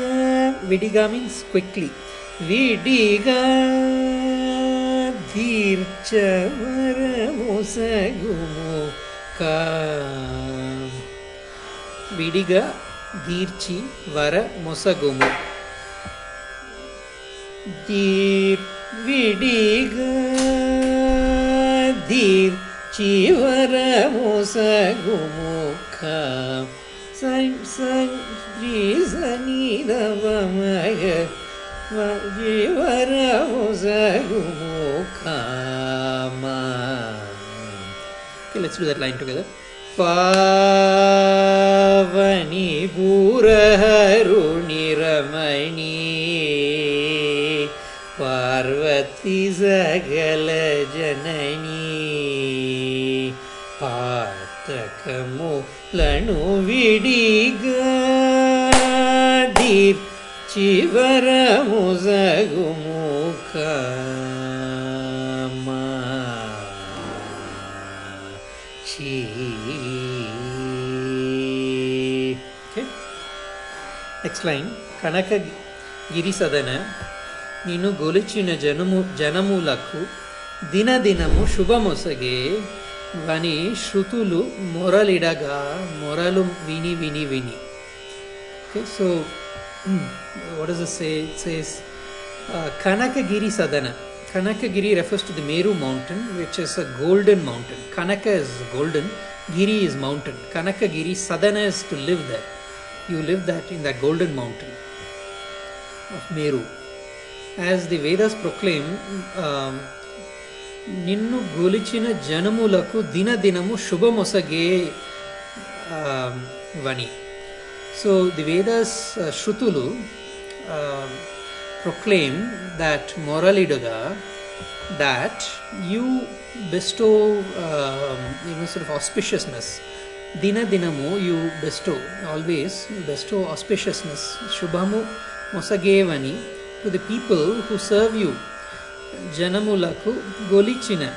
ವಿಡಿಗ ಮೀನ್ಸ್ ಕ್ವಿಕ್ಲಿ ವಿಡಿಗ ಧೀರ್ಚವರ ಮೊಸಗುಮು ಕಾ ವಿಡಿಗ ದೀರ್ಚಿ ವರ ಮೊಸಗುಮು धीर् जिवरमो Okay, let's do that line together. तु कनी திசகல ஜனனி பார்த்தகமு லனு விடிகீப் சிவர முசகுமுக Next line, Kanaka Girisadana నిన్ను గొలిచిన జనము జనములకు దినదినము శుభమొసగే. వని శృతులు మొరలిడగా మొరలు విని విని విని. So what is say says Kanakagiri సదన Kanakagiri refers to the Meru mountain which is a golden mountain Kanaka is golden గిరి ఇస్ మౌంటైన్ కనకగిరి సదన is to live that you live that in the golden mountain of Meru as the Vedas proclaim నిన్ను గొలిచిన జనములకు దినదినము శుభమొసగే వని. So the Vedas శృతులు proclaim that మొరలిడుగా that you bestow సార్ ఆస్పిషియస్నెస్ దినదినము you bestow always bestow auspiciousness శుభము మొసగేవని to the people who serve you. Janamulaku golichina.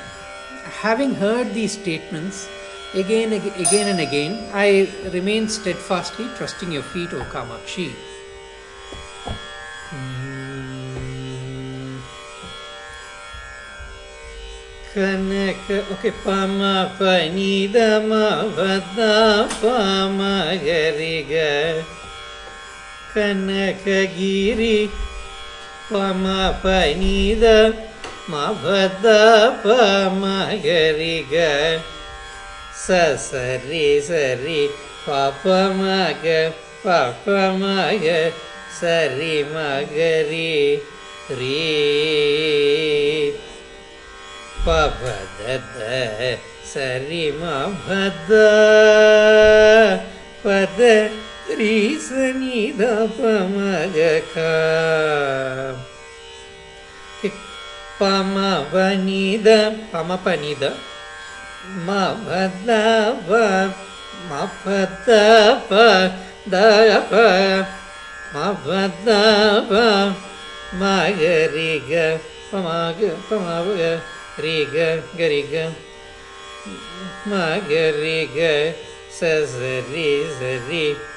Having heard these statements again, ag- again and again, I remain steadfastly trusting your feet, O Kamakshi. ಕನಕ okay ಪಮ ಪನಿದ ಮದ ಪಮ ಗರಿಗ ಕನಕಗಿರಿ ಪಮ ಪನಿದ ಮದ ಪಮ ಗರಿಗ ಸ ಸರಿ ಸರಿ ಪಾಪ ಮಗ ಪಾಪ ಮಗ ಸರಿ ಮಗರಿ ರೀ ಪದ ಸರಿ ಮದ ಪದ ರೀ ಸನಿ ದ ಪಮಗ ಪಮ ಬನಿದ ಪಮ ಪನಿದ ಮ ಭದ ಪ ಮ ಪದ ಪ ದ ಪ ಮ ಭದ ಪ ಮ ಗರಿ पनि द मा सरि पपमग पपमग सरि मगरि। पागरि मरि सरि मभद पद ी सनि पम दप पमपनिद मगरिग पमाग रि रिग गरिग मगरिग सरि सरि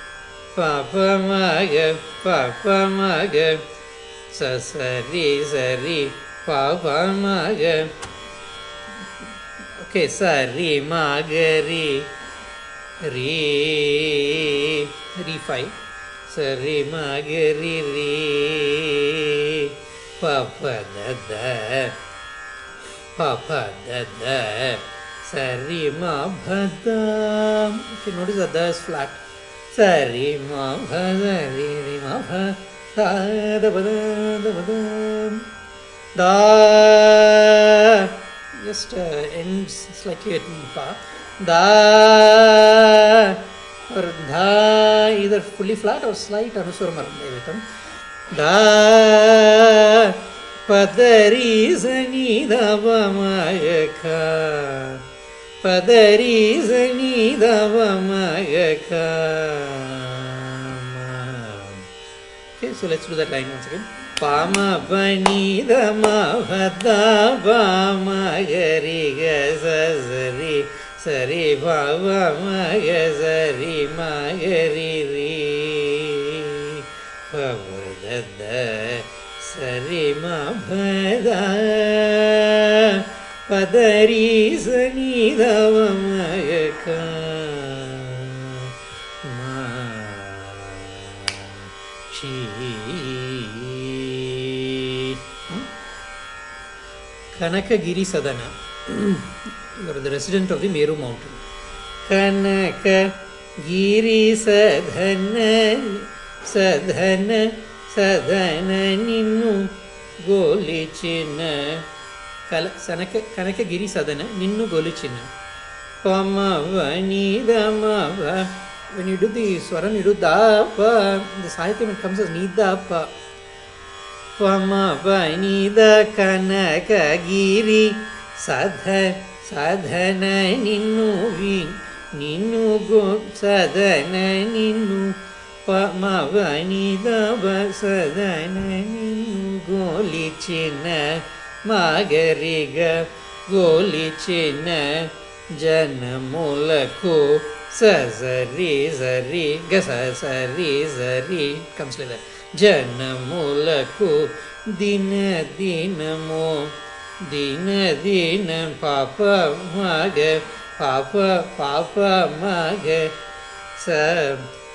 पाप माग ससरि सरि पाप ओके सरि मागरि रि रि फै सरि मागरि रि पपदद पपदद सरि मा भद नोडि द नोक् சரி மக சரி மக சாதபத da just uh, ends slightly at pa da or da either fully flat or slight anuswara marandhavitam da padari sanidavamaya ka Padarisa Okay, so let's do that line once again. Pama Panida Mavada Pama Gariga Sazari Sari Bhava Maga Sari Magari Ri Pavadada Sari Mavada ಪದರಿ ಸನಿಧವ ಮಯಕ. ಕನಕಗಿರಿ ಸದನ. Ever the resident of the Meru mountain ಕನಕ ಗಿರಿ ಸದನ ಸದನ ಸದನ ನಿನ್ನು ಗೋಲಿಚಿನ ಕಲ, ಸನಕ ಕನಕಗಿರಿ ಸದನ, ನಿನ್ನು ಗೊಲುಚಿನ ಪಮವ ನೀದಮವ ಇಡುದಿ ಸ್ವರ ನಿಡುದಾಪ ಸಾಹಿತ್ಯ ಕಂಸ ನೀದಾಪ. ಪಮವ, ನೀದ ಕನಕಗಿರಿ ಸಧ, ಸಧನ ನಿನ್ನು ವಿ, ನಿನ್ನು ಗೋ ಸದನ ನಿನ್ನು, ಪಮವ, ನಿದವ ಸದನ ನಿನ್ನು ಗೋಲಿ ಚಿನ್ನ. मागरि गोलि चिन्न సరి सि झरि సరి सरि जरि कंस जनमु दीन దిన दीन दीन पाप పాప पाप पाप मा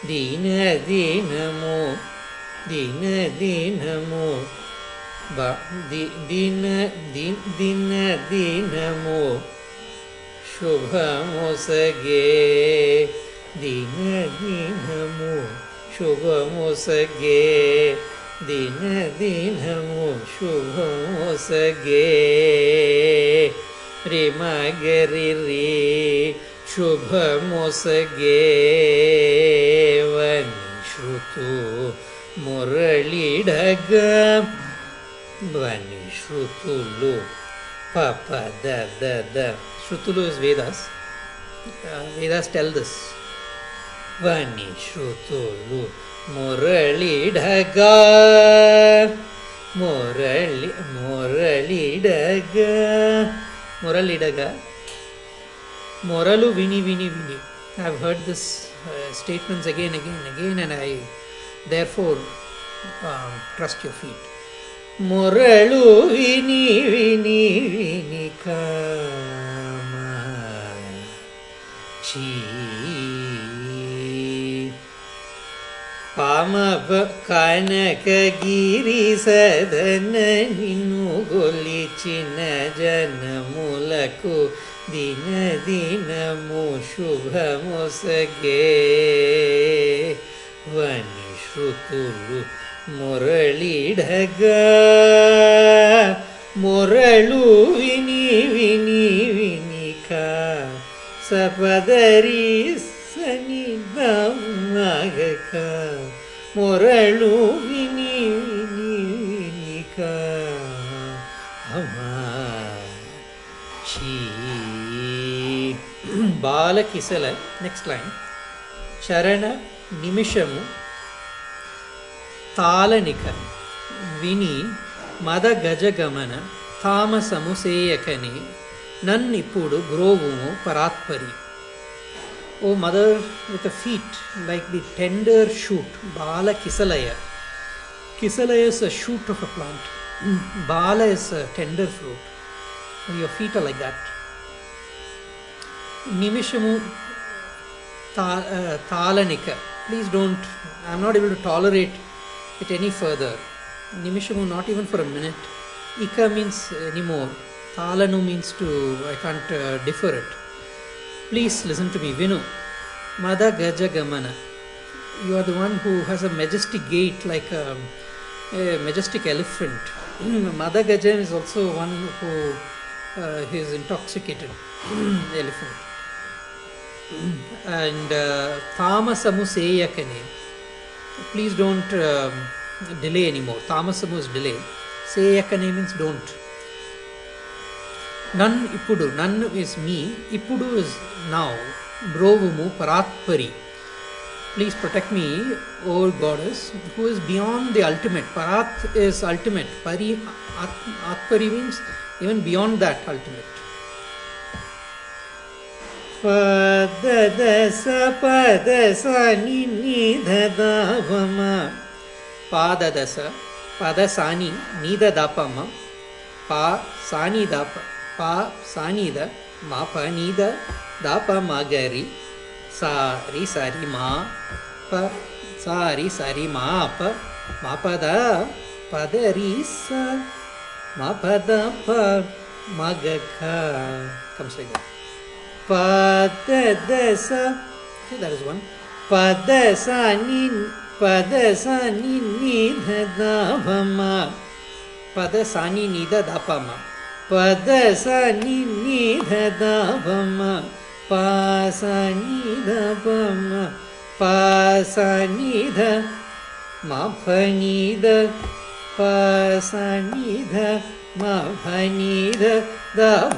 गीन दीनमो दीन दीनमो दिन दिन दिन मो शुभमुसगे दिन दीन दिनम् मो शुभ मोसगे दिन दिनम् मो शुभ मोसगे प्रेमा वन् श्रुतु मरळीढग Bhani Shrutulu, Papa Da Da Da Shrutulu is Vedas. Uh, Vedas tell this. Bhani Shrutulu, Murali Dhaga Murali Murali Dhaga Murali Dhaga Moralu Vini Vini Vini. I've heard this uh, statements again, again, again, and I therefore um, trust your feet. ಮೊರಳು ವಿನಿ ವಿನಿ ವಿನಿ ಕಾಮ ಚೀ ಪಾಮಪ ಕನಕಗಿರಿ ಸದನ ನಿನ್ನು ಗೊಲಿಚಿನ ಜನ ಮೂಲಕು ದಿನ ದಿನಮು ಶುಭ ಮೊಸಗೆ ವನಿ ಶ್ರುತುಲು ಮುರಳಿಡಗ ಮುರಳು ವಿನಿ ವಿನಿ ವಿನಿಕ ಸಪದರಿ ಸನಿ ಮಗಕ ಮುರಳು ವಿನಿ ವಿನಿ ವಿನಿಕ ಅಮ್ಮ Shri ಬಾಲಕಿಸಲ next line ಶರಣ ನಿಮಿಷಮು తాళనిక విని మద గజగమన తామసము సేయకని నన్నిప్పుడు బ్రోవుము పరాత్పరి O mother with a feet like the tender shoot బాల కిసలయ కిసలయ is a shoot of a plant బాల is a tender fruit your feet are like that నిమిషము తా తాళనిక please don't I'm not able to tolerate it any further. Nimishamu not even for a minute. Ika means anymore. Talanu means to, I can't uh, defer it. Please listen to me. Vinu. Mada Gaja Gamana. You are the one who has a majestic gait like a, a majestic elephant. Mada Gaja is also one who uh, is intoxicated elephant. and uh, Thamasamu Seyakane please don't um, delay anymore. Tamasamu is delay. Seyakane means don't. Nan Ipudu. Nan is me. Ipudu is now. Brovumu Paratpari. Please protect me, O goddess, who is beyond the ultimate. Parat is ultimate. Pari, at, Atpari means even beyond that ultimate. ಪದ ಸ ಪದ ಸ ನಿಧ ವಮ ಪಾದದ ಸ ಪದ ಸಾನಿ ನೀದ ದಾಪಮ್ಮ ಪಾ ಸಾನಿ ದಾಪ ಪಾ ಸಾನಿದ ಮಾಪ ನೀದ ದಾಪ ಮಗರಿ ಸಾರಿ ಸಾರಿ ಮಾ ಪ ಸಾರಿ ಸಾರಿ ಮಾಪ ಮಾಪದ ಪದ ರೀ ಸ ಮಾಪದ ಪ ಮಗ ಖ पददशास पदसा नि पदसा निध दमा पदसानि निध प मा पदसा निध दम पासा निध। प मा पसा निध। मा भ निध। पसा निध। मा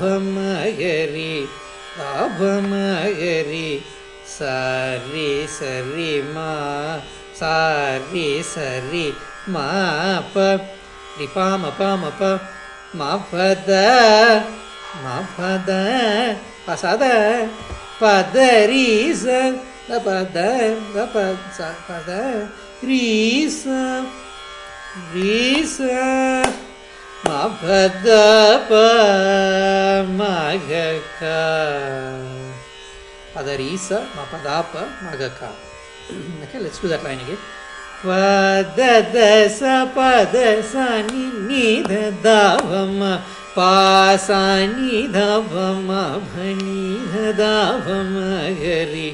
भ भयरि सारी सरि मा सारी सरि मा परि पाम पामप मा पद मा पद पदरि पदी மபதப மகக பதரீச மபதாப மகக Okay, let's do that line again. Padadasa padasani nidadavama pasani davama bhani dadavama gari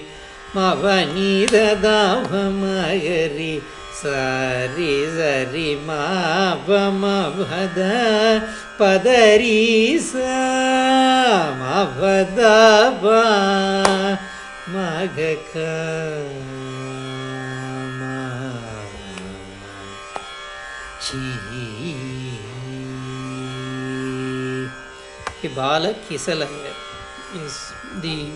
mavani dadavama gari सारि सरि मा वमभद पदरी समभद मघक A bala kisala is the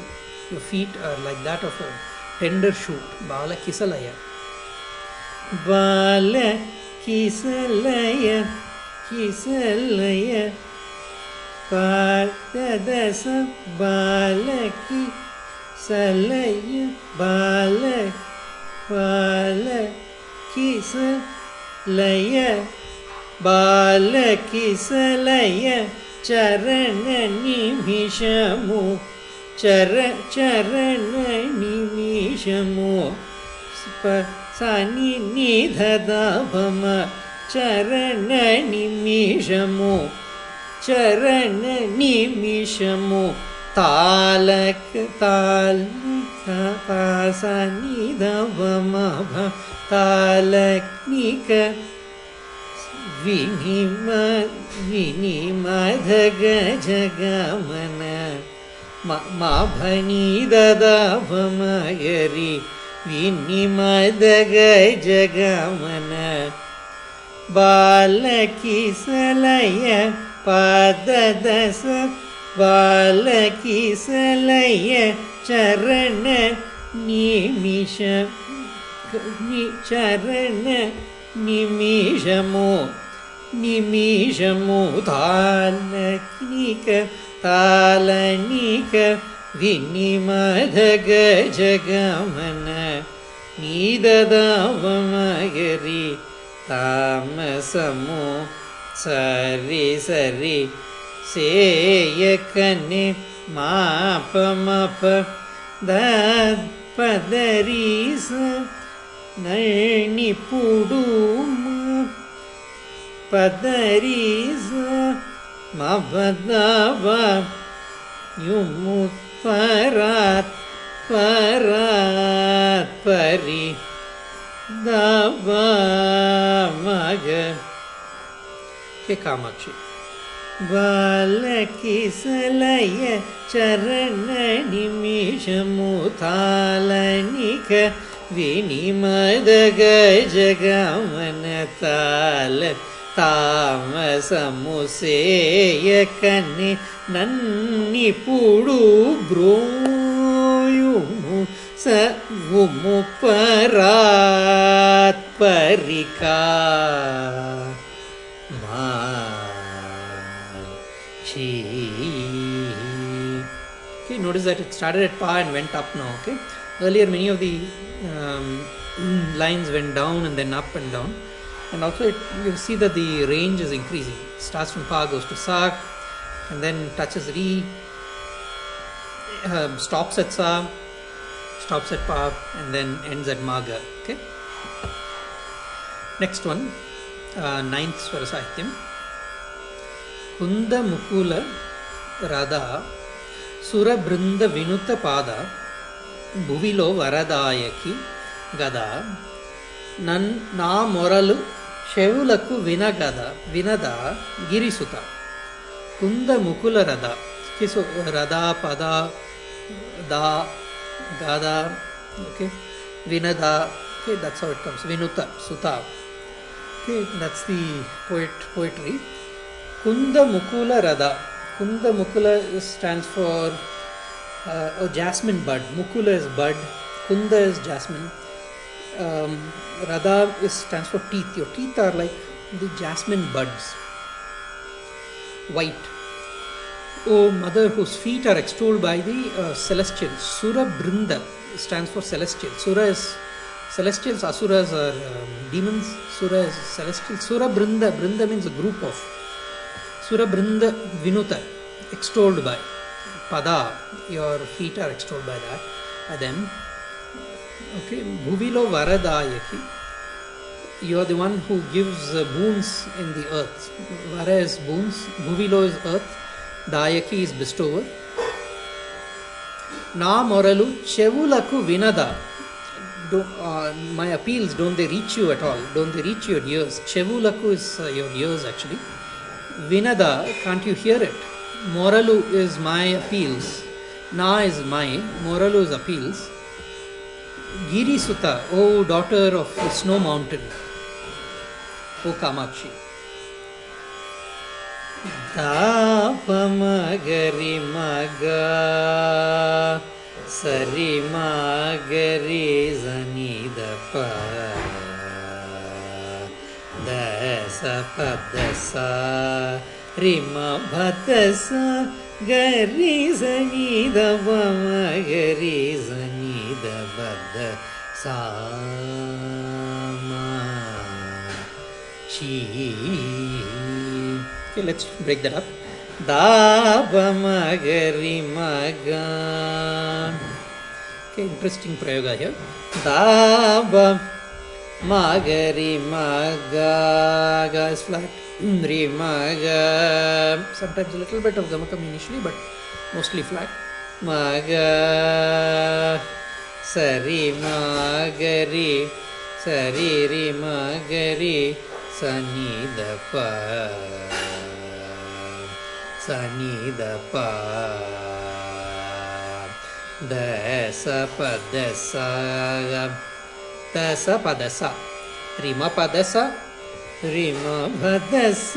feet are like that of a tender shoot, bala kisalaya. बाल किसलय किसलय? पार्दस बालकि सलय बाल बाल किसलय? बालकिसलय चरनिभिषमो चर स्प सनि निध भम चरणनिमिषमो चरणनिमिषमो तालक ताल सनि विनिम विनिमधगजगमन मा भी ददा निनिमदग जगमन पाददस बालकिसलय चरण निमिष चरण निमिषमो निमिषमो तालनिक तालनिक गिनी मधगजगमनमगिरि तामसमो सरि सरि सेयकनि मापमप दीस नणि पदरीस मदाव युमुत् परात् परात् परि दवामग हे कामाक्षि। बालकिसलय चरणनिमिषमुतालनिक जगमन పరాత్ పరి దవ మగ Okay, Kamakshi. బాలకిసలయ చరణ నిమిషము తాళనిక వినిమదగ జగమన తాల తామసముసేయకని నన్నిపుడు బ్రోయుము స ఉము పరాత్పరికా Okay, notice that it started at Pa and went up now. Okay, earlier many of the um, lines went down and then up and down, and also it, you can see that the range is increasing. It starts from Pa goes to Sa and then touches Re, um, stops at Sa, stops at Pa and then ends at Maga. Okay. Next one, uh, ninth Swara Sahityam. Kunda Mukula Radha Sura Brinda Vinuta Pada Bhuvilo Varadayaki Gada నన్ నా మొరలు చెవులకు వినగద వినద గిరిసుత. కుందముకుల రథ కిసు రథ పద దా గద okay. వినద okay that's out comes వినుత సుత. Okay that's the poet poetry కుందముకుల రథ కుందముకుల స్టాండ్స్ ఫార్ జాస్మిన్ బడ్ ముకుల is bud uh, కుంద is jasmine Um, Radha is, stands for teeth. Your teeth are like the jasmine buds. White. Oh, mother whose feet are extolled by the uh, celestials. Sura Brinda stands for celestial. Sura is celestials. Asuras are um, demons. Sura is celestial. Sura Brinda. Brinda means a group of Sura Brinda Vinuta, extolled by Pada, your feet are extolled by that, by them Okay, Bhuvilo Varadayaki, you are the one who gives uh, boons in the earth. Vara is boons, Bhuvilo is earth, Dayaki is bestower. నా మొరలు చెవులకు వినదా do, uh, my appeals don't they reach you at all don't they reach your ears chevulaku is uh, your ears actually vinada can't you hear it moralu is my appeals na is my moralu is appeals गिरिसुता O daughter the snow man O Kamakshi. दी मग सरि मगरे जनि the पदसा Hari मरी जनी दी जनी ವೇದ ಬದ್ಧ okay let's break that up Dabamagari Maga. Okay, interesting prayoga here. Daba Magari Maga. Guys, flat. Ri Maga. Sometimes a little bit of Gamakam initially, but mostly flat. Maga. सरिमागरि सरिरिमागरि सनिदप सनिदप रिमगरि सनि रिमपदस रिमपदस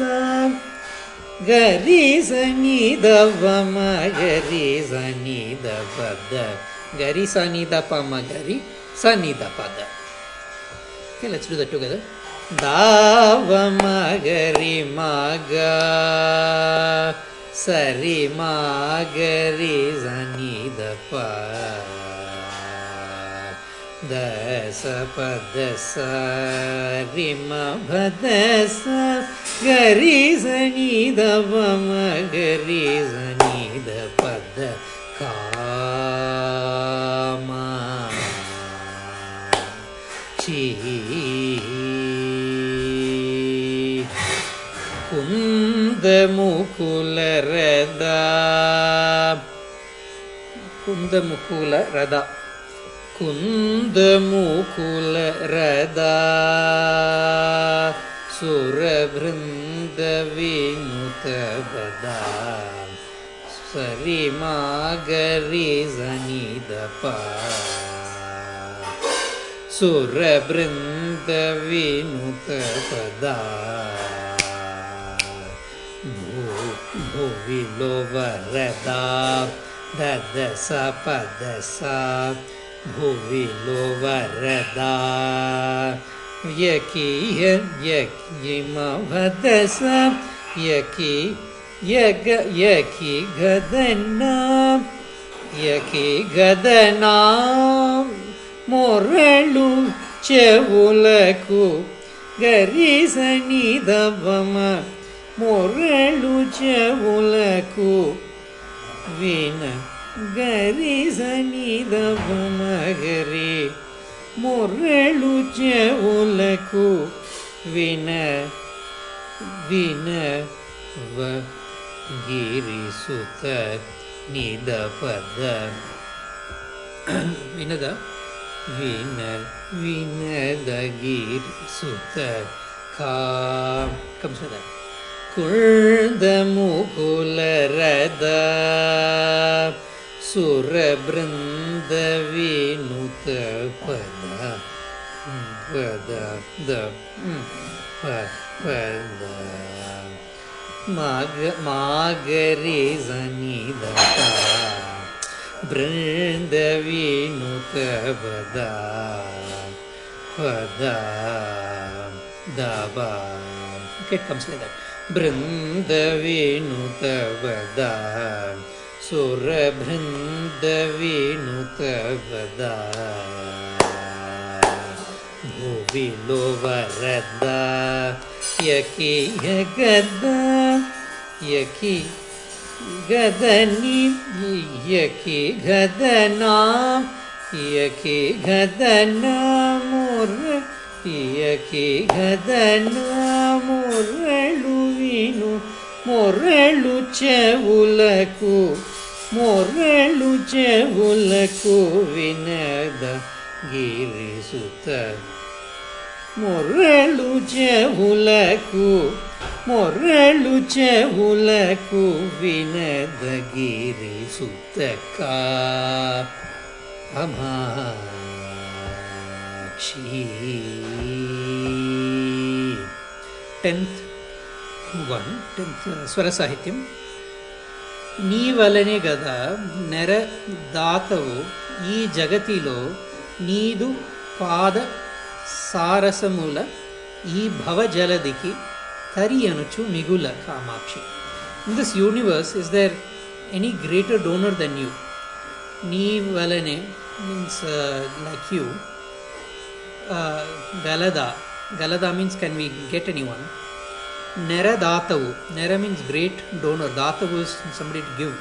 गरि सनिदवम गरि सनिदपद Gari, sa, ni, da, pa, ma, gari, sa, ni, da, गरि सनि the प गरि सनि the Da, the मगरि मा गी मा गी सनि द sa, द स पद सरि म द स गरि सनि धरी जनि द காமா சீ குந்த முகுலரதா குந்த முகுல ரதா குந்த முகுல ரதா சுரபிருந்த வினுதபதா सरि दपा सुरवृन्द विनुत पदा भुवि लोवरदा ददस पदस। भुवि लोवरदा यकी यकिमवदस यकी यग यकी गदना యకి గదనా మొరళు చెవులకు గరిసని దవమ మొరళు చెవులకు విన గరిసని దవమ గరి మొరళు చెవులకు విన విన వ ಗಿರಿಸುತ ನಿದ ಪದ ವಿನದ ವಿನ ವಿನದ ಗಿರಿಸುತ ಕಾ ಕಂಸದ ಕುಳ್ದ ಮುಕುಲರದ ಸುರಬೃಂದ ವಿನುತ ಪದ ಪದ ದ ಪದ माग मागरि जनि ददा बृन्दवितवदा कम्स् दवा बृन्दवितवद सुरबृन्दवितवदा भोवि लो वरदा that. బృంద వినుత వద సురబృంద వినుత వద భువిలో వరద యకి గద యకి గదని యకి గదనా యకి గదనా ముర యకి గదనా మొరళు విను మొరళు చెవులకు మొరళు చెవులకు వినద గిరిసుత మొరళు చెవులకు మొరళు చెవులకు వినదగిరి గిరిసుత అమాక్షి. టెన్త్ వన్ టెన్త్ స్వర సాహిత్యం. నీ వలనే గదా నెర దాతవు ఈ జగతిలో నీదు పాద సారసముల ఈ భవజలదికి తరియనుచు మిగుల Kamakshi. In this universe is there any greater donor than you నీ వలనే మీన్స్ లైక్ యూ గలదా గలదా means can we get any one నెరదాతవు నెర మీన్స్ గ్రేట్ డోనర్ దాతవు సంబడి టు గివ్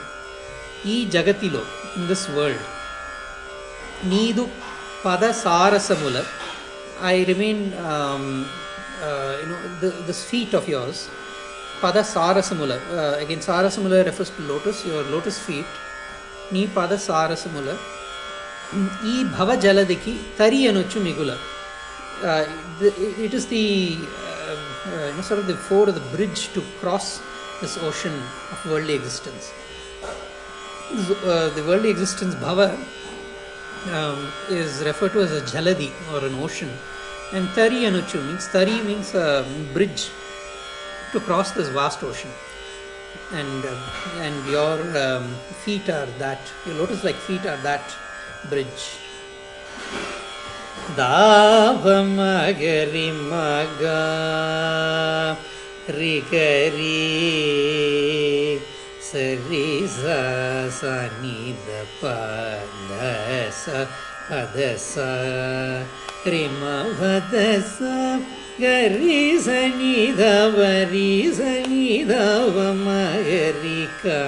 ఈ జగతిలో ఇన్ దిస్ వరల్డ్ నీదు పద సారసముల I remain you know this feet of yours పద సారసముల again సారసముల refers to lotus your lotus feet నీ పద సారసముల ఈ భవ జలదికి తరి అనొచ్చు మిగుల it is the you know, sort of the ford of the bridge to cross this ocean of worldly existence. um, is referred to as a jaladi or an ocean. And tari anuchu means tari means a bridge to cross this vast ocean. And uh, and your um, feet are that your lotus like feet are that bridge. சரி ச நித பத ச பத ச ரிம பத ச கரி ச நித வரி ச நித மகரிகா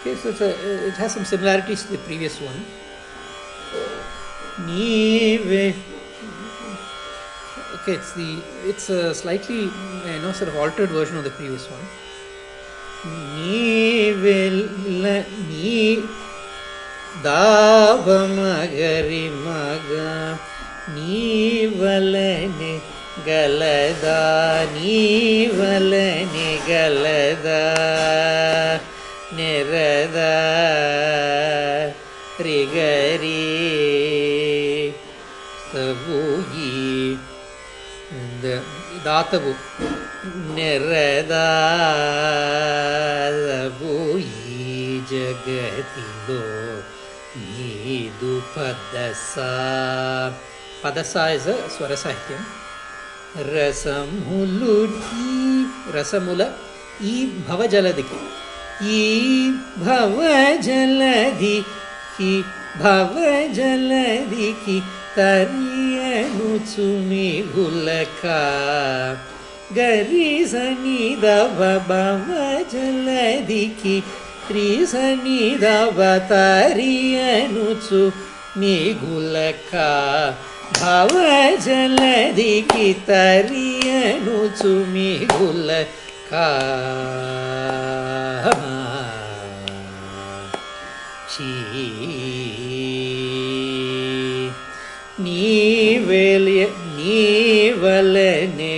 Okay, so it's a, it has some similarities to the previous one. Okay, it's the it's a slightly you know sort of altered version of the previous one. நீ வெல்ல நீ தாபமகரி மக நீவலனே கலதா நீவலனே கலதா நிறத ரிகரி. தபூயி இந்த தாத்தபு. रदाि जगति दो नी दुपदसा पदसायस स्वरसाहित्यं। रसमुलुटि रसमुल भव जलदि भव जलधि भव जलदि तरीयुसुमिका గరిసనిదవజలదికి త్రిసనిదవతరియనుచు మిగులక భవజలదికి తరియనుచు మిగులక. నీ వెళ్ళ నీ వలనే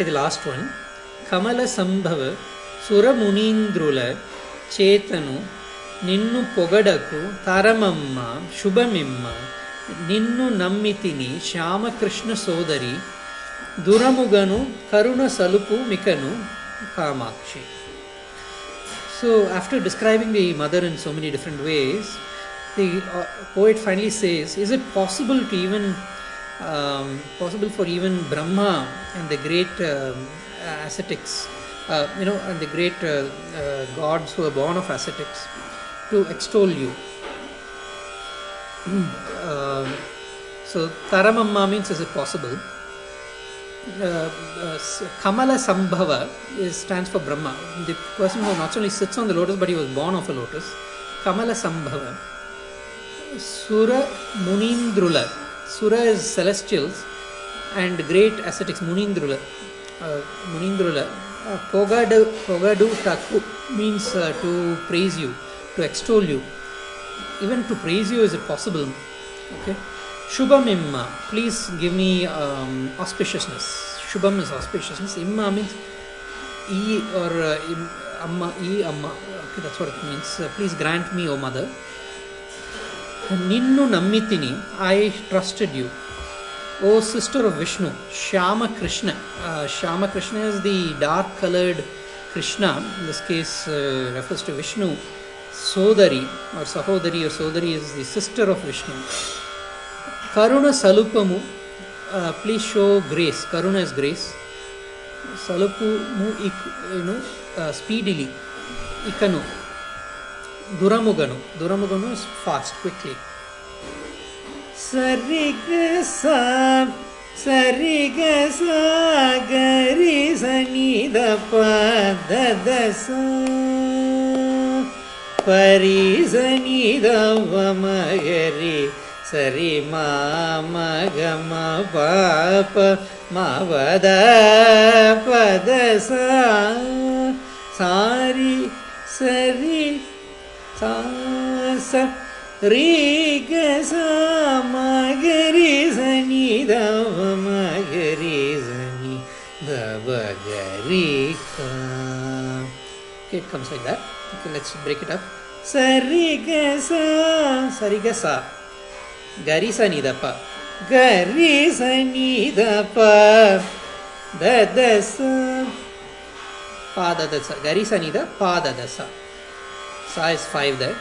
ఇది లాస్ట్ వన్ కమల సంభవ సురమునీంద్రుల చేతను నిన్ను పొగడకు తరమమ్మ శుభమిమ్మ నిన్ను నమ్మితిని శ్యామకృష్ణ సోదరి దురముగను కరుణ సలుపు మికను Kamakshi. So after describing the mother in so many different ways the poet finally says is it possible to even um, possible for even Brahma and the great um, ascetics, uh, you know, and the great uh, uh, gods who are born of ascetics, to extol you?" um, so, Taramamma means, "Is it possible?" uh, uh, Kamala Sambhava is, stands for Brahma. The person who not only sits on the lotus but he was born of a lotus. Kamala Sambhava. Sura Munindrula. Sura is celestials and great ascetics Munindrula. Uh, Munindrula. Uh, Pogadu, Pogadu Taku means uh, to praise you, to extol you. Even to praise you, is it possible? Okay. Shubham Imma. Please give me um, auspiciousness. Shubham is auspiciousness. Imma means E or uh, Amma, E Amma. Okay, that's what it means. Uh, please grant me, O mother. ನಿನ್ನು ನಂಬಿತೀನಿ I trusted you O sister of Vishnu Shyamakrishna Shyamakrishna Shyama Krishna is the dark coloured Krishna this case refers to Vishnu ಸೋದರಿ ಅವ್ರ ಸಹೋದರಿ ಅವ್ರ ಸೋದರಿ is the sister of Vishnu ಕರುಣ ಸಲುಪಮು please show grace ಕರುಣ is grace ಸಲುಪು ಮು ಇಕ್ ಏನು ಸ್ಪೀಡಿಲಿ ಇಕನು दुरमुगनम् दुरमुगणं फास्ट् क्लि सरि गरि गरि सनि द पदस परि सनि द म गरि सरि मा म ग म वद சாச ரீக சாமகரி சனி தவ மகரி சனி தவகரி கா Okay, it comes like that. Okay, let's break it up. Sarigasa. Sarigasa. Garisa nidapa. Garisa nidapa. Dadasa. Padadasa. Garisa nida. Padadasa. फै द।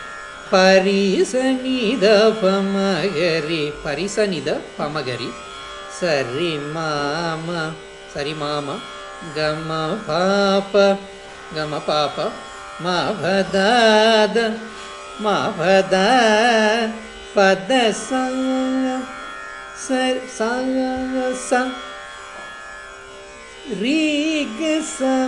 परिसनिध पमगरि परिसनिध पमगरि सरि माम सरि माम गम पाप गम पाप मा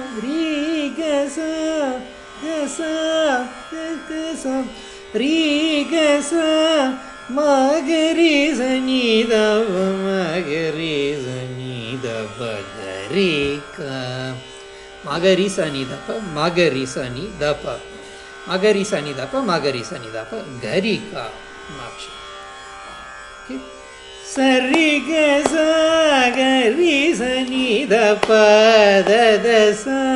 भ्रीगसम्ग सा रि गसा मागरि सनि द मागरी जनि दरीका। माघरि सी दा माघरि दप माघरि दप माघरिकासा गी सनि दप दसा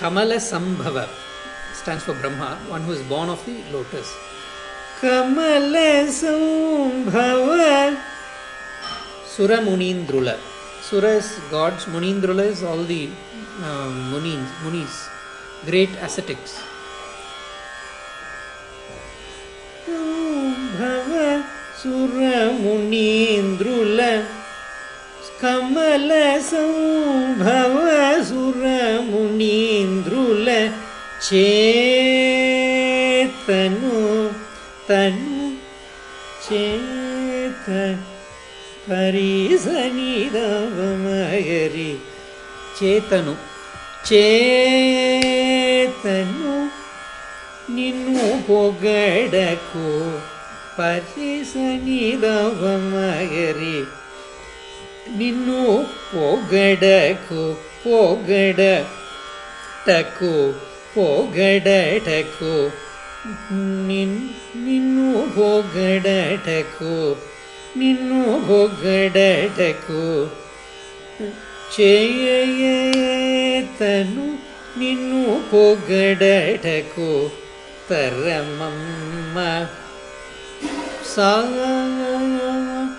Kamala Sambhava stands for Brahma, one who is born of the lotus. Kamala Sambhava Sura Munindrula. Sura is gods, Munindrula is all the uh, munis, munis, great ascetics. Sura Munindrula. కమల సంభవ సురమునీంద్రుల చేతను తను చేత పరిసనిదవమహరి చేతను చేతను నిన్ను పొగడకు పరిసనిదవమహరి పరిసనిదవమగరి నిన్ను పొగడకు పొగడటకు పొగడటకు నిన్ నిన్ను పొగడటకు నిన్ను పొగడటకు చేయతను నిన్ను పొగడటకు తరమమ్మ సాతను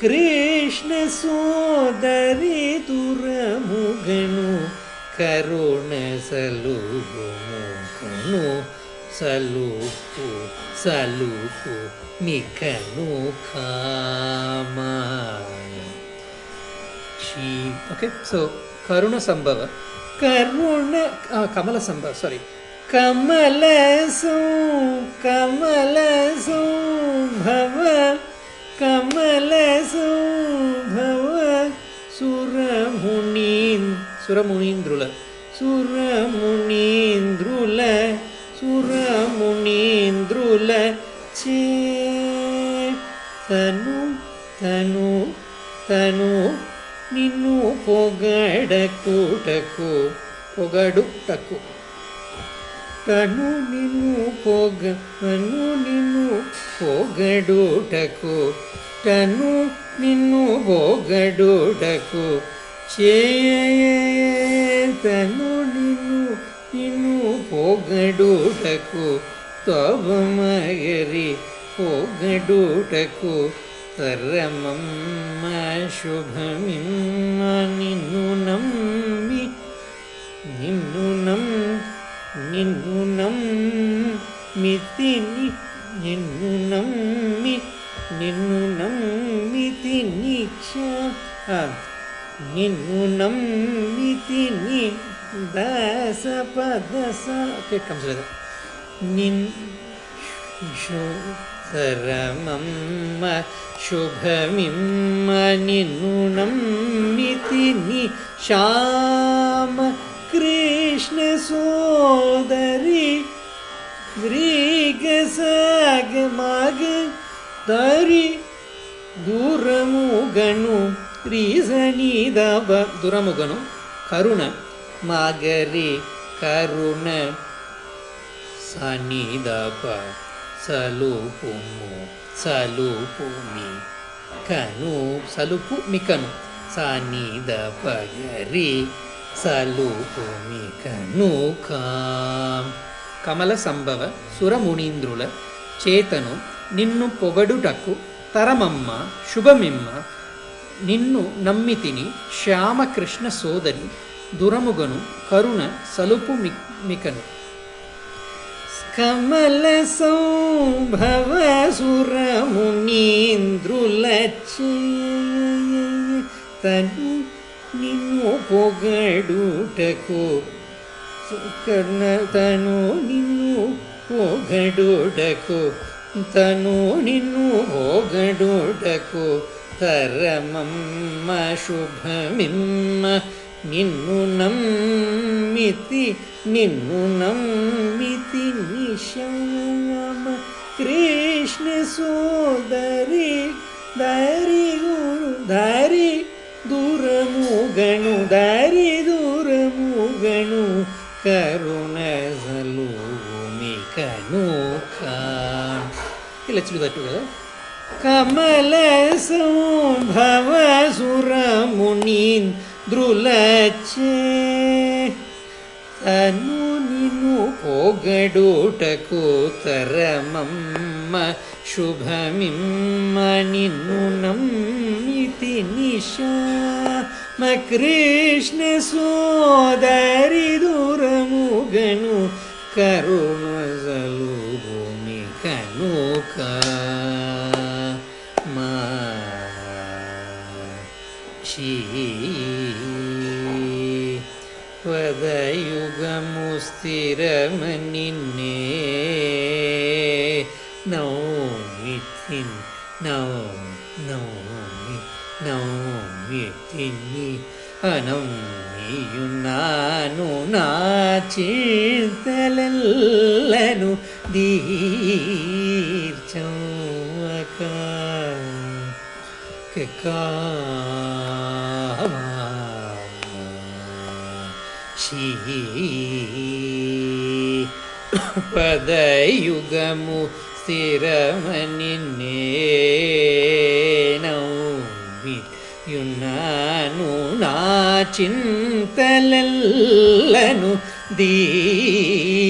కృష్ణ సోదరి దురముగను కరుణ సలుగుముఖను సలుపు సలుపు నికను కామా ఓకే సో కరుణ సంభవ కరుణ కమల సంభవ సారీ కమలసు కమలసు భవ కమలసంభవ సురమునీన్ సురమునీంద్రుల సురమునీంద్రుల సురమునీంద్రుల చే తను తను తను నిన్ను పొగడకుటకు పొగడుటకు. కను నిన్ను పొగ కను నిన్ను పొగడుటకు తను నిన్ను పొగడుటకు తను నిన్ను నిన్ను పొగడుటకు తవమగరి పొగడుటకు తరమమ్మ శుభమిమ్మ నిన్ను నమ్మి నిన్ను నమ్మి निन्ूनं मितिनिूनं मिति निनं मितिनिूनं मितिनि दशपदस निरमं म शुभमिं निन्नूनं मितिनि शाम శ్యామ కృష్ణ సోదరి గ్రీగ సాగ మాగ దరి దూరముగను రీజనిదవ Duramuganu. Karuna. మగరి కరుణ సనిదప సలుపుము సలుపుమి కను Salupu Mikanu. సనిదప గరి కమల సంభవ సురమునీంద్రుల చేతను నిన్ను పొగడుటకు తరమమ్మ శుభమిమ్మ. నిన్ను నమ్మితిని శ్యామకృష్ణ సోదరి దురముగను కరుణ సలుపు మికను కమల సంభవ సురమునీంద్రుల చే निगडु टकोकर्णतनुगडु डको तनु निगडु डको करमम् शुभमिम् निति निति नि कृष्ण सोदरि दरि गुरुधरि ದುರಮೂಗಣು ದಾರಿ ದುರಮೂಗಣು ಕರುಣಸಲು ಕಣು ಇಲ್ಲ ಚಿಡು ತಟ್ಟು ಕದ ಕಮಲ ಸಂಭವ ಸುರ ಮುನೀನ್ ದ್ರುಲಚೇ अनुनिनुपो गडोटकोतरमं शुभमिं मनिनमिति निशा म कृष्णसोदरिदुरमु गनु करुणसलुभूमिकूक സ്ഥിരമ നിന്നെ നൗമിത്തിൻ നൗ നൗമി നൗമിത്തിന്നി അനൗമിയു നാനു നാചിന്തലല്ലു ദീർച്ചവക పదయుగము స్థిరమని నౌమితిని యున్నాను నా చింతలెల్లను దీర్చమ్మక